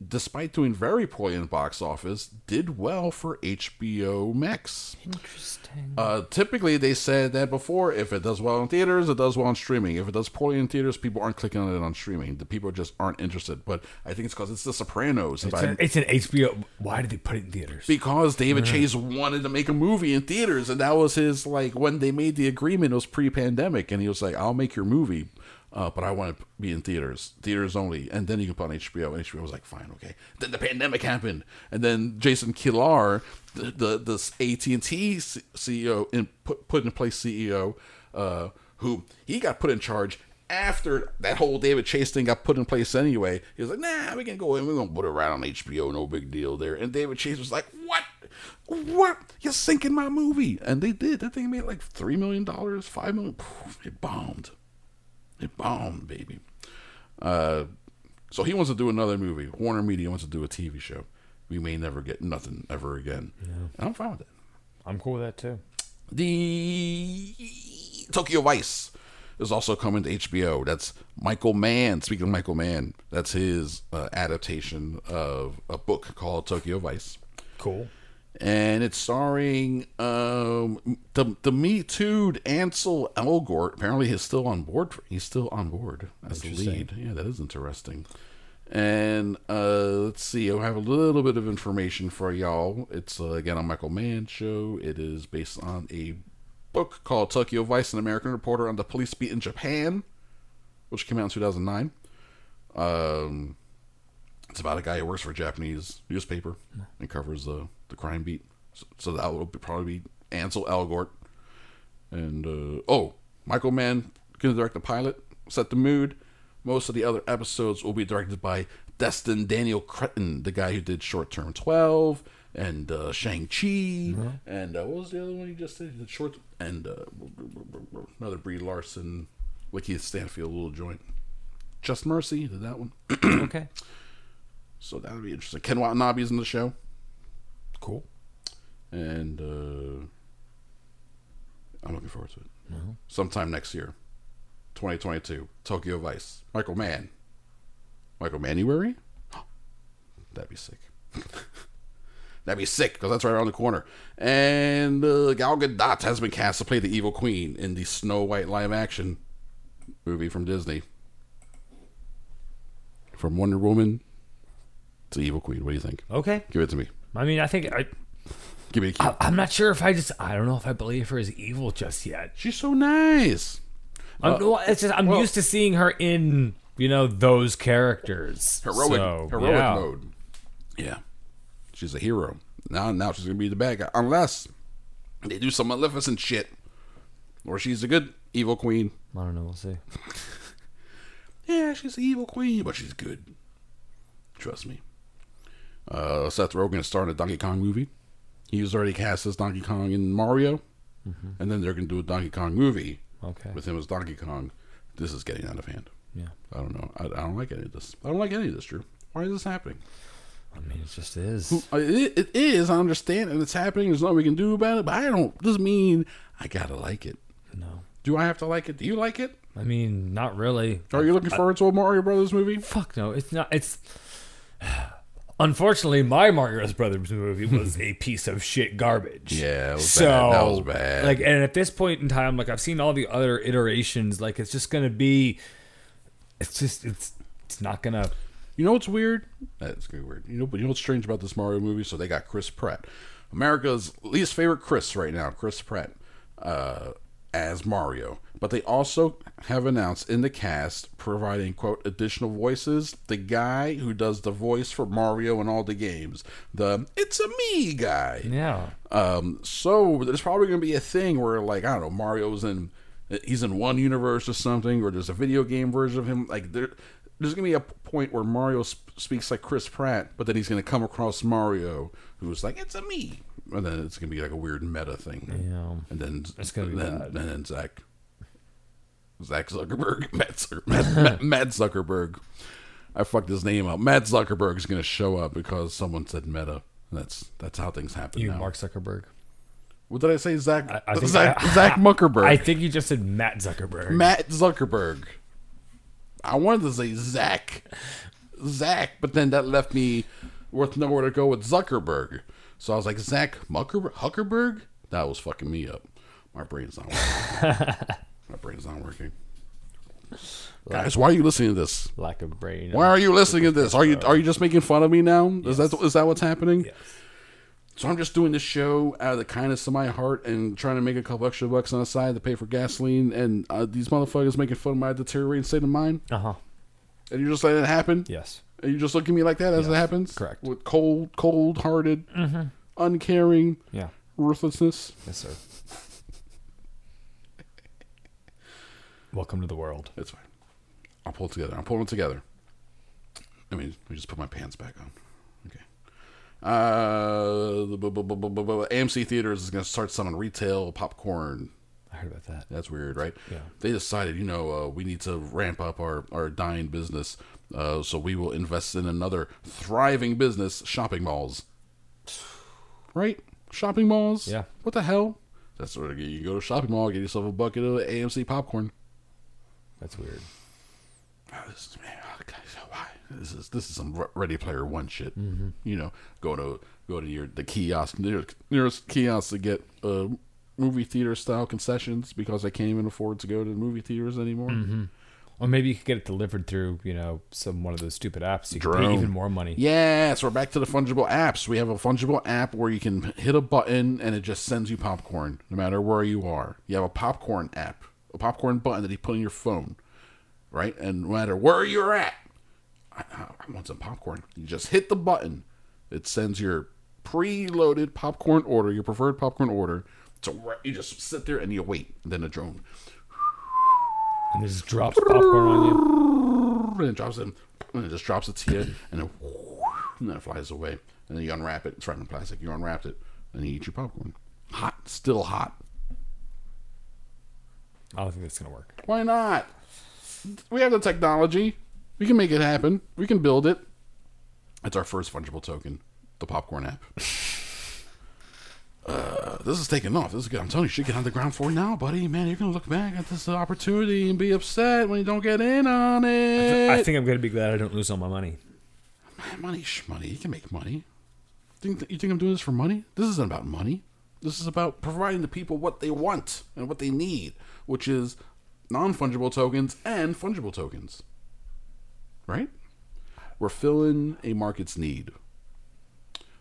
despite doing very poorly in the box office, did well for HBO Max. Interesting. Uh, typically, they said that before. If it does well in theaters, it does well on streaming. If it does poorly in theaters, people aren't clicking on it on streaming. The people just aren't interested. But I think it's because it's The Sopranos. It's I- an, it's an HBO. Why did they put it in theaters? because David Chase wanted to make a movie in theaters, and that was his like when they made the agreement. It was pre-pandemic, and he was like, "I'll make your movie, uh, but I want to be in theaters, theaters only." And then you can put on HBO, and HBO was like, "Fine, okay." Then the pandemic happened, and then Jason Kilar, the, the this AT and T CEO, in, put put in place CEO, uh, who he got put in charge after that whole David Chase thing got put in place anyway, he was like, nah, we can go in, we're gonna put it right on HBO, no big deal there. And David Chase was like, What? What? You're sinking my movie. And they did. That thing made like three million dollars, five million. It bombed. It bombed, baby. Uh so he wants to do another movie. Warner Media wants to do a TV show. We may never get nothing ever again. And I'm fine with that I'm cool with that too. the Tokyo Vice is also coming to HBO. That's Michael Mann. Speaking of Michael Mann, that's his uh, adaptation of a book called Tokyo Vice Cool. And it's starring um, the the Me Too Ansel Elgort. Apparently, he's still on board. He's still on board as the lead. Yeah, that is interesting. And uh, let's see, I have a little bit of information for y'all. It's uh, again a Michael Mann show. It is based on a book called Tokyo Vice, an American reporter on the police beat in Japan, which came out in 2009. Um, it's about a guy who works for a Japanese newspaper and covers the, the crime beat. So, so that will probably be Ansel Elgort. And, uh, oh, Michael Mann to direct the pilot, set the mood. Most of the other episodes will be directed by Destin Daniel Cretton, the guy who did Short Term 12 and uh, Shang-Chi. And uh, what was the other one he just did? He did Short and uh, another Brie Larson, Lakeith Stanfield little joint. Just Mercy did that one. okay. So that'll be interesting. Ken Watanabe's in the show, Cool. and uh, I'm looking forward to it. Sometime next year, 2022, Tokyo Vice. Michael Mann. Michael Manuary? That'd be sick. That'd be sick because that's right around the corner. And uh, Gal Gadot has been cast to play the evil queen in the Snow White live action movie from Disney. From Wonder Woman to Evil Queen. What do you think? Okay. Give it to me. I mean, I think I, Give me a key. I I'm not sure if I just I don't know if I believe her as evil just yet. She's so nice. I'm, uh, well, it's just I'm well- used to seeing her in you know those characters. Heroic, So, heroic yeah. mode. Yeah, she's a hero. Now, now she's gonna be the bad guy, unless they do some Maleficent shit, or she's a good evil queen. I don't know. We'll see. Yeah, she's the evil queen, but she's good. Trust me. Uh, Seth Rogen is starring a Donkey Kong movie. He was already cast as Donkey Kong in Mario, and then they're gonna do a Donkey Kong movie Okay. with him as Donkey Kong. This is getting out of hand. Yeah. I don't know. I, I don't like any of this. I don't like any of this, Drew. Why is this happening? I mean, it just is. Uh, It, it is. I understand, and it's happening. There's nothing we can do about it. But I don't. Doesn't mean I gotta like it. No. Do I have to like it? Do you like it? I mean, not really. Are you looking forward to a Mario Brothers movie? Fuck no. It's not. It's. Unfortunately, my Mario Brothers movie was a piece of shit garbage. Yeah, it was so bad. That was bad. like, and at this point in time, like I've seen all the other iterations. Like, it's just gonna be. It's just it's it's not gonna. You know what's weird? That's gonna be weird. You know, but you know what's strange about this Mario movie? So they got Chris Pratt, America's least favorite Chris right now, Chris Pratt, uh, as Mario. But they also have announced in the cast providing quote additional voices. The guy who does the voice for Mario in all the games, the "It's a me" guy. Yeah. Um, so there's probably gonna be a thing where like I don't know, Mario's in he's in one universe or something, or there's a video game version of him. Like there, there's gonna be a point where Mario sp- speaks like Chris Pratt, but then he's gonna come across Mario who's like it's a me, and then it's gonna be like a weird meta thing. Yeah. And then It's gonna be then, bad. And then Zach, Zach Zuckerberg, Matt, Zucker, Matt, Matt, Matt Zuckerberg. I fucked his name up. Matt Zuckerberg is gonna show up because someone said meta. And That's that's how things happen You now. Mark Zuckerberg. What did I say? Zach I, I think Zach, I- Zach Muckerberg. I think you just said Matt Zuckerberg. Matt Zuckerberg. I wanted to say Zach. Zach, but then that left me with nowhere to go with Zuckerberg. So I was like, Zach Mucker Huckerberg? That was fucking me up. My brain's not working. My brain's not working. Guys, why are you listening to this? Lack of brain. Why are you listening to this? Are you are you just making fun of me now? Is that is that what's happening? Yes. So I'm just doing this show out of the kindness of my heart and trying to make a couple extra bucks on the side to pay for gasoline. And uh, these motherfuckers making fun of my deteriorating state of mind. Uh huh. And you're just letting it happen. Yes. And you just look at me like that as it happens. correct. With cold, cold-hearted, uncaring Yeah. ruthlessness. Yes, sir. Welcome to the world. It's fine. I'll pull it together. I'm pulling it together. I mean, let me just put my pants back on. Okay. Uh, the AMC Theaters is going to start selling retail popcorn. I heard about that. That's weird, right? Yeah. They decided, you know, uh, we need to ramp up our, our dying business, uh, so we will invest in another thriving business, shopping malls. Right? Shopping malls? Yeah. What the hell? That's where you go to a shopping mall, get yourself a bucket of AMC popcorn. That's weird. Oh, this is man, oh, God, so why? This is this is some Ready Player One shit. You know, go to go to your the kiosk nearest, nearest kiosk to get uh, movie theater style concessions because I can't even afford to go to the movie theaters anymore. Or maybe you could get it delivered through, you know, some one of those stupid apps. You can pay even more money. Yes, we're back to the fungible apps. We have a fungible app where you can hit a button and it just sends you popcorn no matter where you are. You have a popcorn app, a popcorn button that you put on your phone, right? And no matter where you're at, I, I want some popcorn. You just hit the button. It sends your preloaded popcorn order, your preferred popcorn order. So you just sit there and you wait. And then a drone And it just drops popcorn on you. and it drops it, and it just drops it to you, and then, and then it flies away. And then you unwrap it. It's wrapped in plastic. You unwrap it, and you eat your popcorn. Hot, still hot. I don't think that's gonna work. Why not? We have the technology. We can make it happen. We can build it. It's our first fungible token, the popcorn app. Uh, this is taking off. This is good. I'm telling you, you should get on the ground floor now, buddy. Man, you're gonna look back at this opportunity and be upset when you don't get in on it. I think I'm gonna be glad I don't lose all my money. Man, money, money. You can make money. Think you think I'm doing this for money? This isn't about money. This is about providing the people what they want and what they need, which is non-fungible tokens and fungible tokens. Right? We're filling a market's need.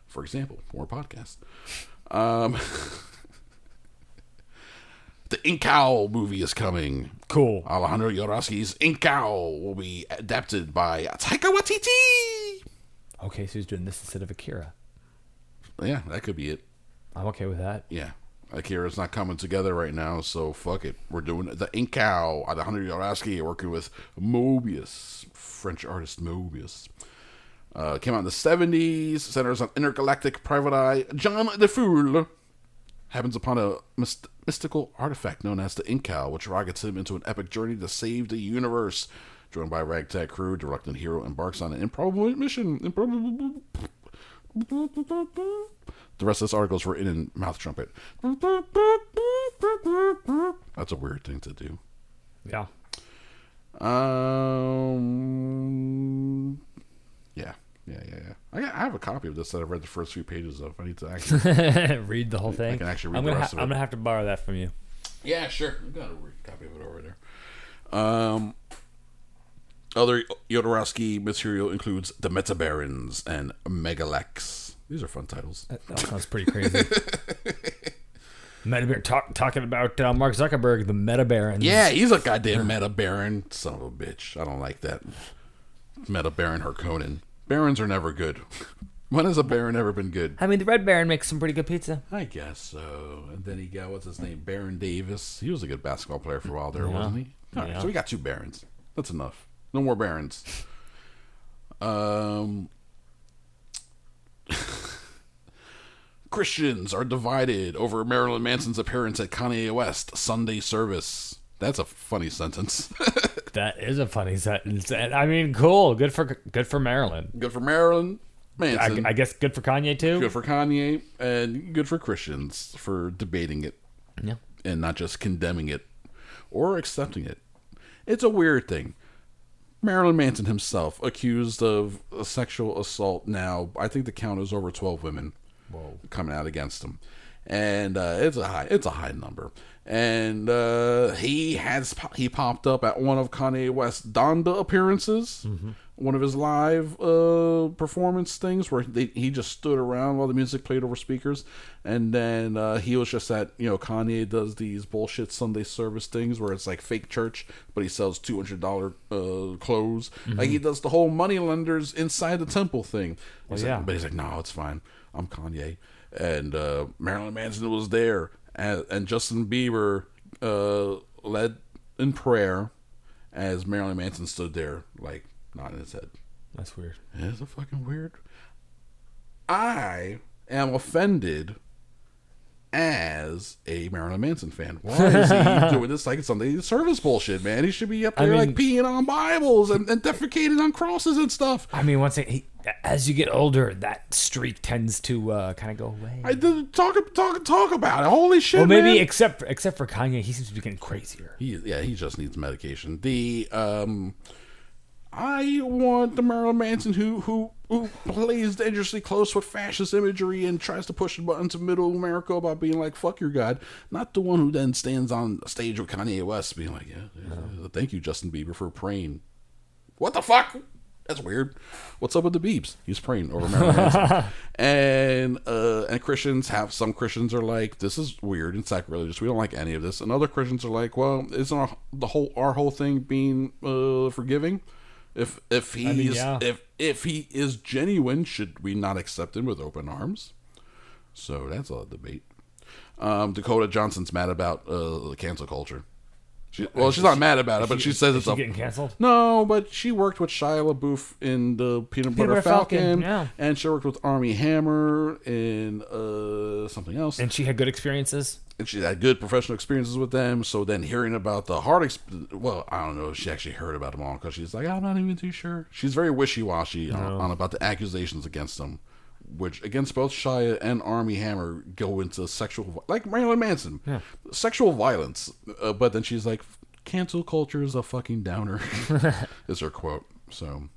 For example, more podcasts. Um, the Incal movie is coming. Cool. Alejandro Jodorowsky's Incal will be adapted by Taika Waititi. Okay, so he's doing this instead of Akira. Yeah, that could be it. I'm okay with that. Yeah. Akira's not coming together right now, so fuck it. We're doing the Incal. Alejandro Jodorowsky working with Moebius, French artist Moebius. Uh, came out in the 70s, centers on intergalactic private eye John the Fool. happens upon a myst- mystical artifact known as the Incal, which rockets him into an epic journey to save the universe. Joined by a ragtag crew, the reluctant hero embarks on an improbable mission. Improbable. The rest of this article is written in mouth trumpet. That's a weird thing to do. Yeah. Um. Yeah, yeah, yeah, yeah. I, got, I have a copy of this that I've read the first few pages of. I need to actually. read the whole thing. I can actually read I'm the gonna rest ha- of it. I'm gonna have to borrow that from you. yeah, sure. I've got a copy of it over there. Um. Other Jodorowsky material includes the Metabarons and Megalex. These are fun titles. That, that sounds pretty crazy. Meta Bear talk, talking about uh, Mark Zuckerberg, the Meta Barons. Yeah, he's a goddamn meta baron. Son of a bitch. I don't like that. Meta baron Harkonnen. Barons are never good. when has a baron ever been good? I mean, the Red Baron makes some pretty good pizza. I guess so. And then he got what's his name, Baron Davis. He was a good basketball player for a while there, wasn't he? All right, Yeah. so we got two barons. That's enough. No more barons. Um, Christians are divided over Marilyn Manson's appearance at Kanye West Sunday service. That's a funny sentence. That is a funny sentence. And, I mean, cool. Good for good for Marilyn. good for Marilyn Manson. I, I guess good for Kanye too. good for Kanye, and good for Christians for debating it. Yeah. and not just condemning it or accepting it. It's a weird thing. Marilyn Manson himself accused of sexual assault now. I think the count is over 12 women coming out against him. And uh, it's a high it's a high number. And uh, he has he popped up at one of Kanye West's Donda appearances. One of his live uh, performance things where they, he just stood around while the music played over speakers, and then uh, he was just at you know Kanye does these bullshit Sunday service things where it's like fake church, but he sells two hundred dollar uh, clothes. Like he does the whole money lenders inside the temple thing. He's yeah. like, but he's like, no, it's fine. I'm Kanye, and uh, Marilyn Manson was there, and, and Justin Bieber uh, led in prayer as Marilyn Manson stood there, like nodding his head. That's weird. It's a fucking weird. I am offended as a Marilyn Manson fan. Why is he doing this like Sunday service bullshit, man? He should be up I there like peeing on Bibles and, and defecating on crosses and stuff. I mean, once he, as you get older, that streak tends to uh, kind of go away. I did talk talk talk about it. Holy shit! well, maybe man. except for, except for Kanye, he seems to be getting crazier. He, yeah, he just needs medication. The um, I want the Marilyn Manson who who who plays dangerously close with fascist imagery and tries to push the buttons of Middle America about being like "fuck your god," not the one who then stands on stage with Kanye West being like, "Yeah, yeah, thank you, Justin Bieber, for praying." What the fuck? That's weird. What's up with the beeps? He's praying over Marilyn Manson. and uh, and Christians have some Christians are like, this is weird and sacrilegious. We don't like any of this. And other Christians are like, well, isn't our, the whole our whole thing being uh, forgiving? If if he I mean, is yeah. if if he is genuine, should we not accept him with open arms? So that's a debate. Um, Dakota Johnson's mad about uh, the cancel culture. She, well, she's not mad about it, but she says it's a getting canceled? no, but she worked with Shia LaBeouf in the Peanut Butter, Butter Falcon, Falcon, yeah. and she worked with Armie Hammer in uh, something else, and, she had good experiences. And she had good professional experiences with them. So then hearing about the hard, exp- well, I don't know if she actually heard about them all because she's like, I'm not even too sure. She's very wishy washy on, on about the accusations against them, which against both Shia and Armie Hammer go into sexual, like Marilyn Manson, sexual violence. Uh, but then she's like, cancel culture is a fucking downer, is her quote. So,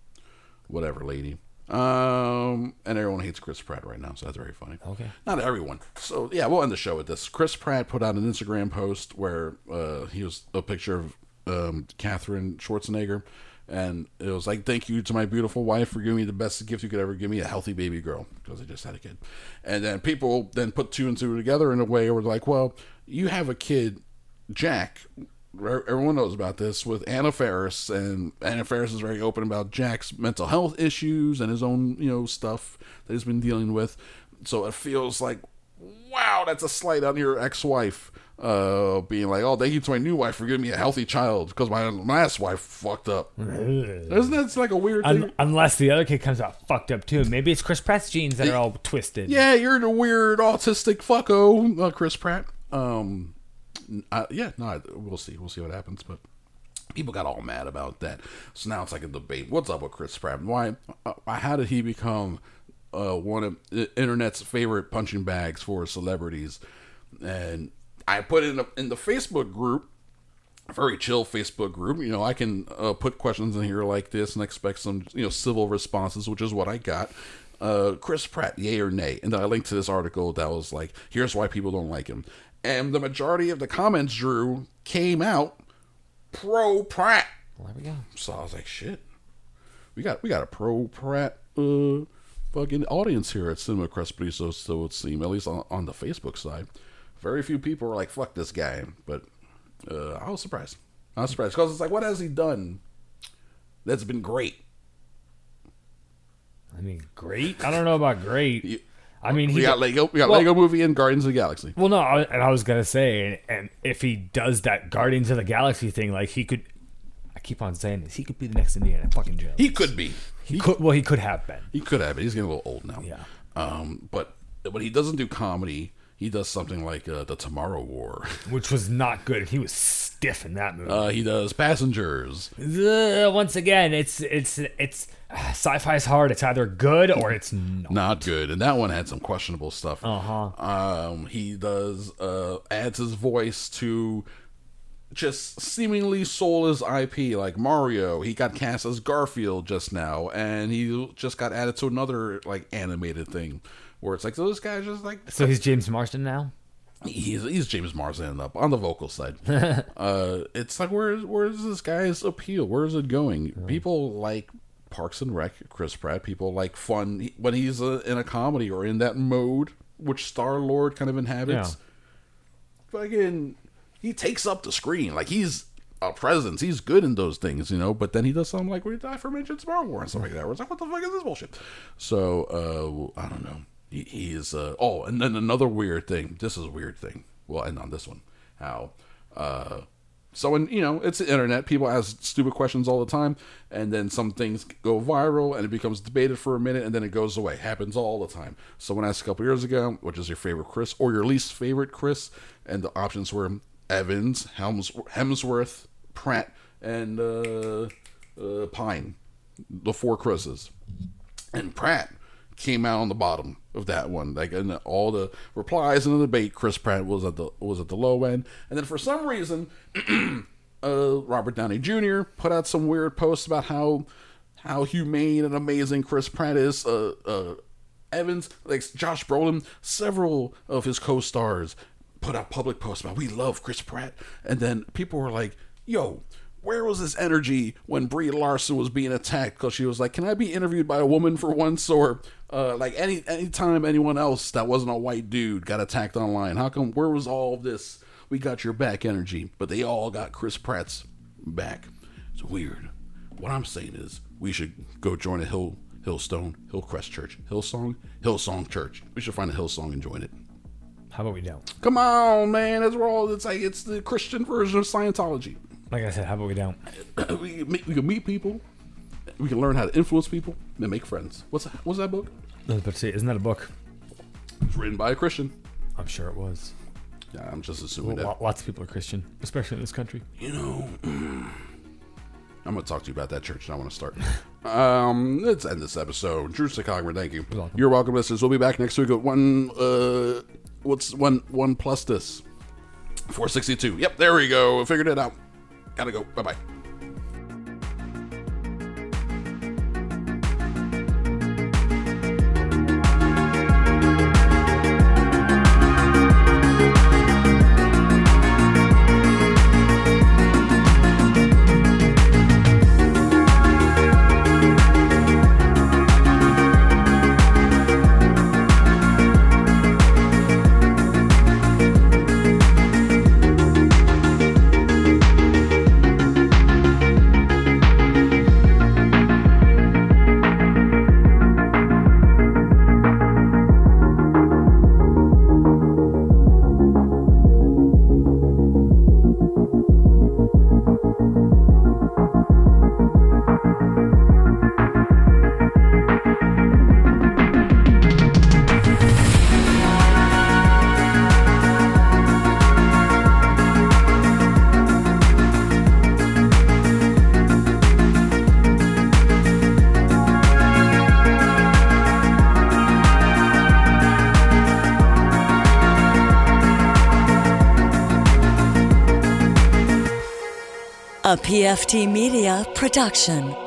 whatever, lady. Um, and everyone hates Chris Pratt right now, so that's very funny. Okay. Not everyone. So yeah, we'll end the show with this. Chris Pratt put out an Instagram post where uh, he was a picture of um, Katherine Schwarzenegger, and it was like, "Thank you to my beautiful wife for giving me the best gift you could ever give me, a healthy baby girl," because I just had a kid. And then people then put two and two together in a way where they're like, "Well, you have a kid, Jack." Er, everyone knows about this with Anna Faris, and Anna Faris is very open about Jack's mental health issues and his own, you know, stuff that he's been dealing with. So it feels like, wow, that's a slight on your ex-wife, uh, being like, oh, thank you to my new wife for giving me a healthy child because my last wife fucked up. Isn't that like a weird thing? Un- unless the other kid comes out fucked up too. Maybe it's Chris Pratt's genes that are all twisted. Yeah, you're the weird autistic fucko, uh, Chris Pratt. Um, uh, yeah, no, we'll see. We'll see what happens. But people got all mad about that. So now it's like a debate. What's up with Chris Pratt? Why? Uh, how did he become uh, one of the internet's favorite punching bags for celebrities? And I put it in, the in the Facebook group very chill Facebook group. You know, I can uh, put questions in here like this and expect some, you know, civil responses, which is what I got. Uh, Chris Pratt, yay or nay? And then I linked to this article that was like, here's why people don't like him. And the majority of the comments, Drew, came out pro Pratt. Well, there we go. So I was like, shit, we got we got a pro Pratt uh fucking audience here at Cinema Crespity, so so it would seem at least on, on the Facebook side. Very few people were like, fuck this guy, but uh, I was surprised. I was surprised because it's like, what has he done that's been great? I mean, great. I don't know about great. I mean, he We got Lego, we got well- Lego Movie and Guardians of the Galaxy. Well, no, I- and I was gonna say, and, and if he does that Guardians of the Galaxy thing, like he could, I keep on saying this, he could be the next Indiana fucking Jones. He could be. He could, well, he could have been. He could have. But he's getting a little old now. Yeah. Um, but but he doesn't do comedy. He does something like uh, the Tomorrow War. which was not good. He was stiff in that movie. Uh, he does Passengers. Ugh, once again, it's it's it's uh, sci-fi's hard. It's either good or it's not. not good and that one had some questionable stuff Uh-huh. um he does uh adds his voice to just seemingly soulless ip like mario he got cast as garfield just now and he just got added to another like animated thing where it's like so this guy's just like So he's James Marsden now. he's he's James Marsden up on the vocal side. uh, it's like where's where's this guy's appeal? Where's it going? People like Parks and Rec, Chris Pratt. People like fun when he's uh, in a comedy or in that mode, which Star Lord kind of inhabits. Fucking, he takes up the screen like he's a presence. He's good in those things, you know. But then he does something like we die for mention Tomorrow War and stuff like that. Where it's like, what the fuck is this bullshit? So uh, I don't know. He, he is. Uh, oh, and then another weird thing. This is a weird thing. We'll end on this one. How. Uh, so and you know it's the internet, people ask stupid questions all the time, and then some things go viral and it becomes debated for a minute, and then it goes away. Happens all the time. Someone asked a couple years ago, which is your favorite Chris or your least favorite Chris, and the options were Evans, Hemsworth, Pratt, and uh, uh, Pine, the four Chris's. and Pratt came out on the bottom of that one. Like in all the replies in the debate, Chris Pratt was at the was at the low end, and then for some reason, uh, Robert Downey Jr. put out some weird posts about how how humane and amazing Chris Pratt is. Uh, uh, Evans, like Josh Brolin, several of his co-stars put out public posts about we love Chris Pratt, and then people were like, "Yo." Where was this energy when Brie Larson was being attacked? Because she was like, "Can I be interviewed by a woman for once?" Or uh, like any any time anyone else that wasn't a white dude got attacked online. How come? Where was all this? We got your back energy, but they all got Chris Pratt's back. It's weird. What I'm saying is, we should go join a Hill Hillstone Hillcrest Church, Hillsong Hillsong Church. We should find a Hillsong and join it. How about we don't? Come on, man. That's where all it's like. It's the Christian version of Scientology. Like I said, how about we don't? we can meet, we can meet people. We can learn how to influence people and make friends. What's that, what's that book? I was about to say, isn't that a book? It's written by a Christian. I'm sure it was. Yeah, I'm just assuming Well, that. lots of people are Christian, especially in this country. You know, I'm going to talk to you about that church, and I want to start. um, let's end this episode. Drew Secogmer, thank you. welcome. You're welcome, listeners. We'll be back next week with one. Uh, what's one one plus this? 462. Yep, there we go. Figured it out. Gotta go. Bye bye. PFT Media production.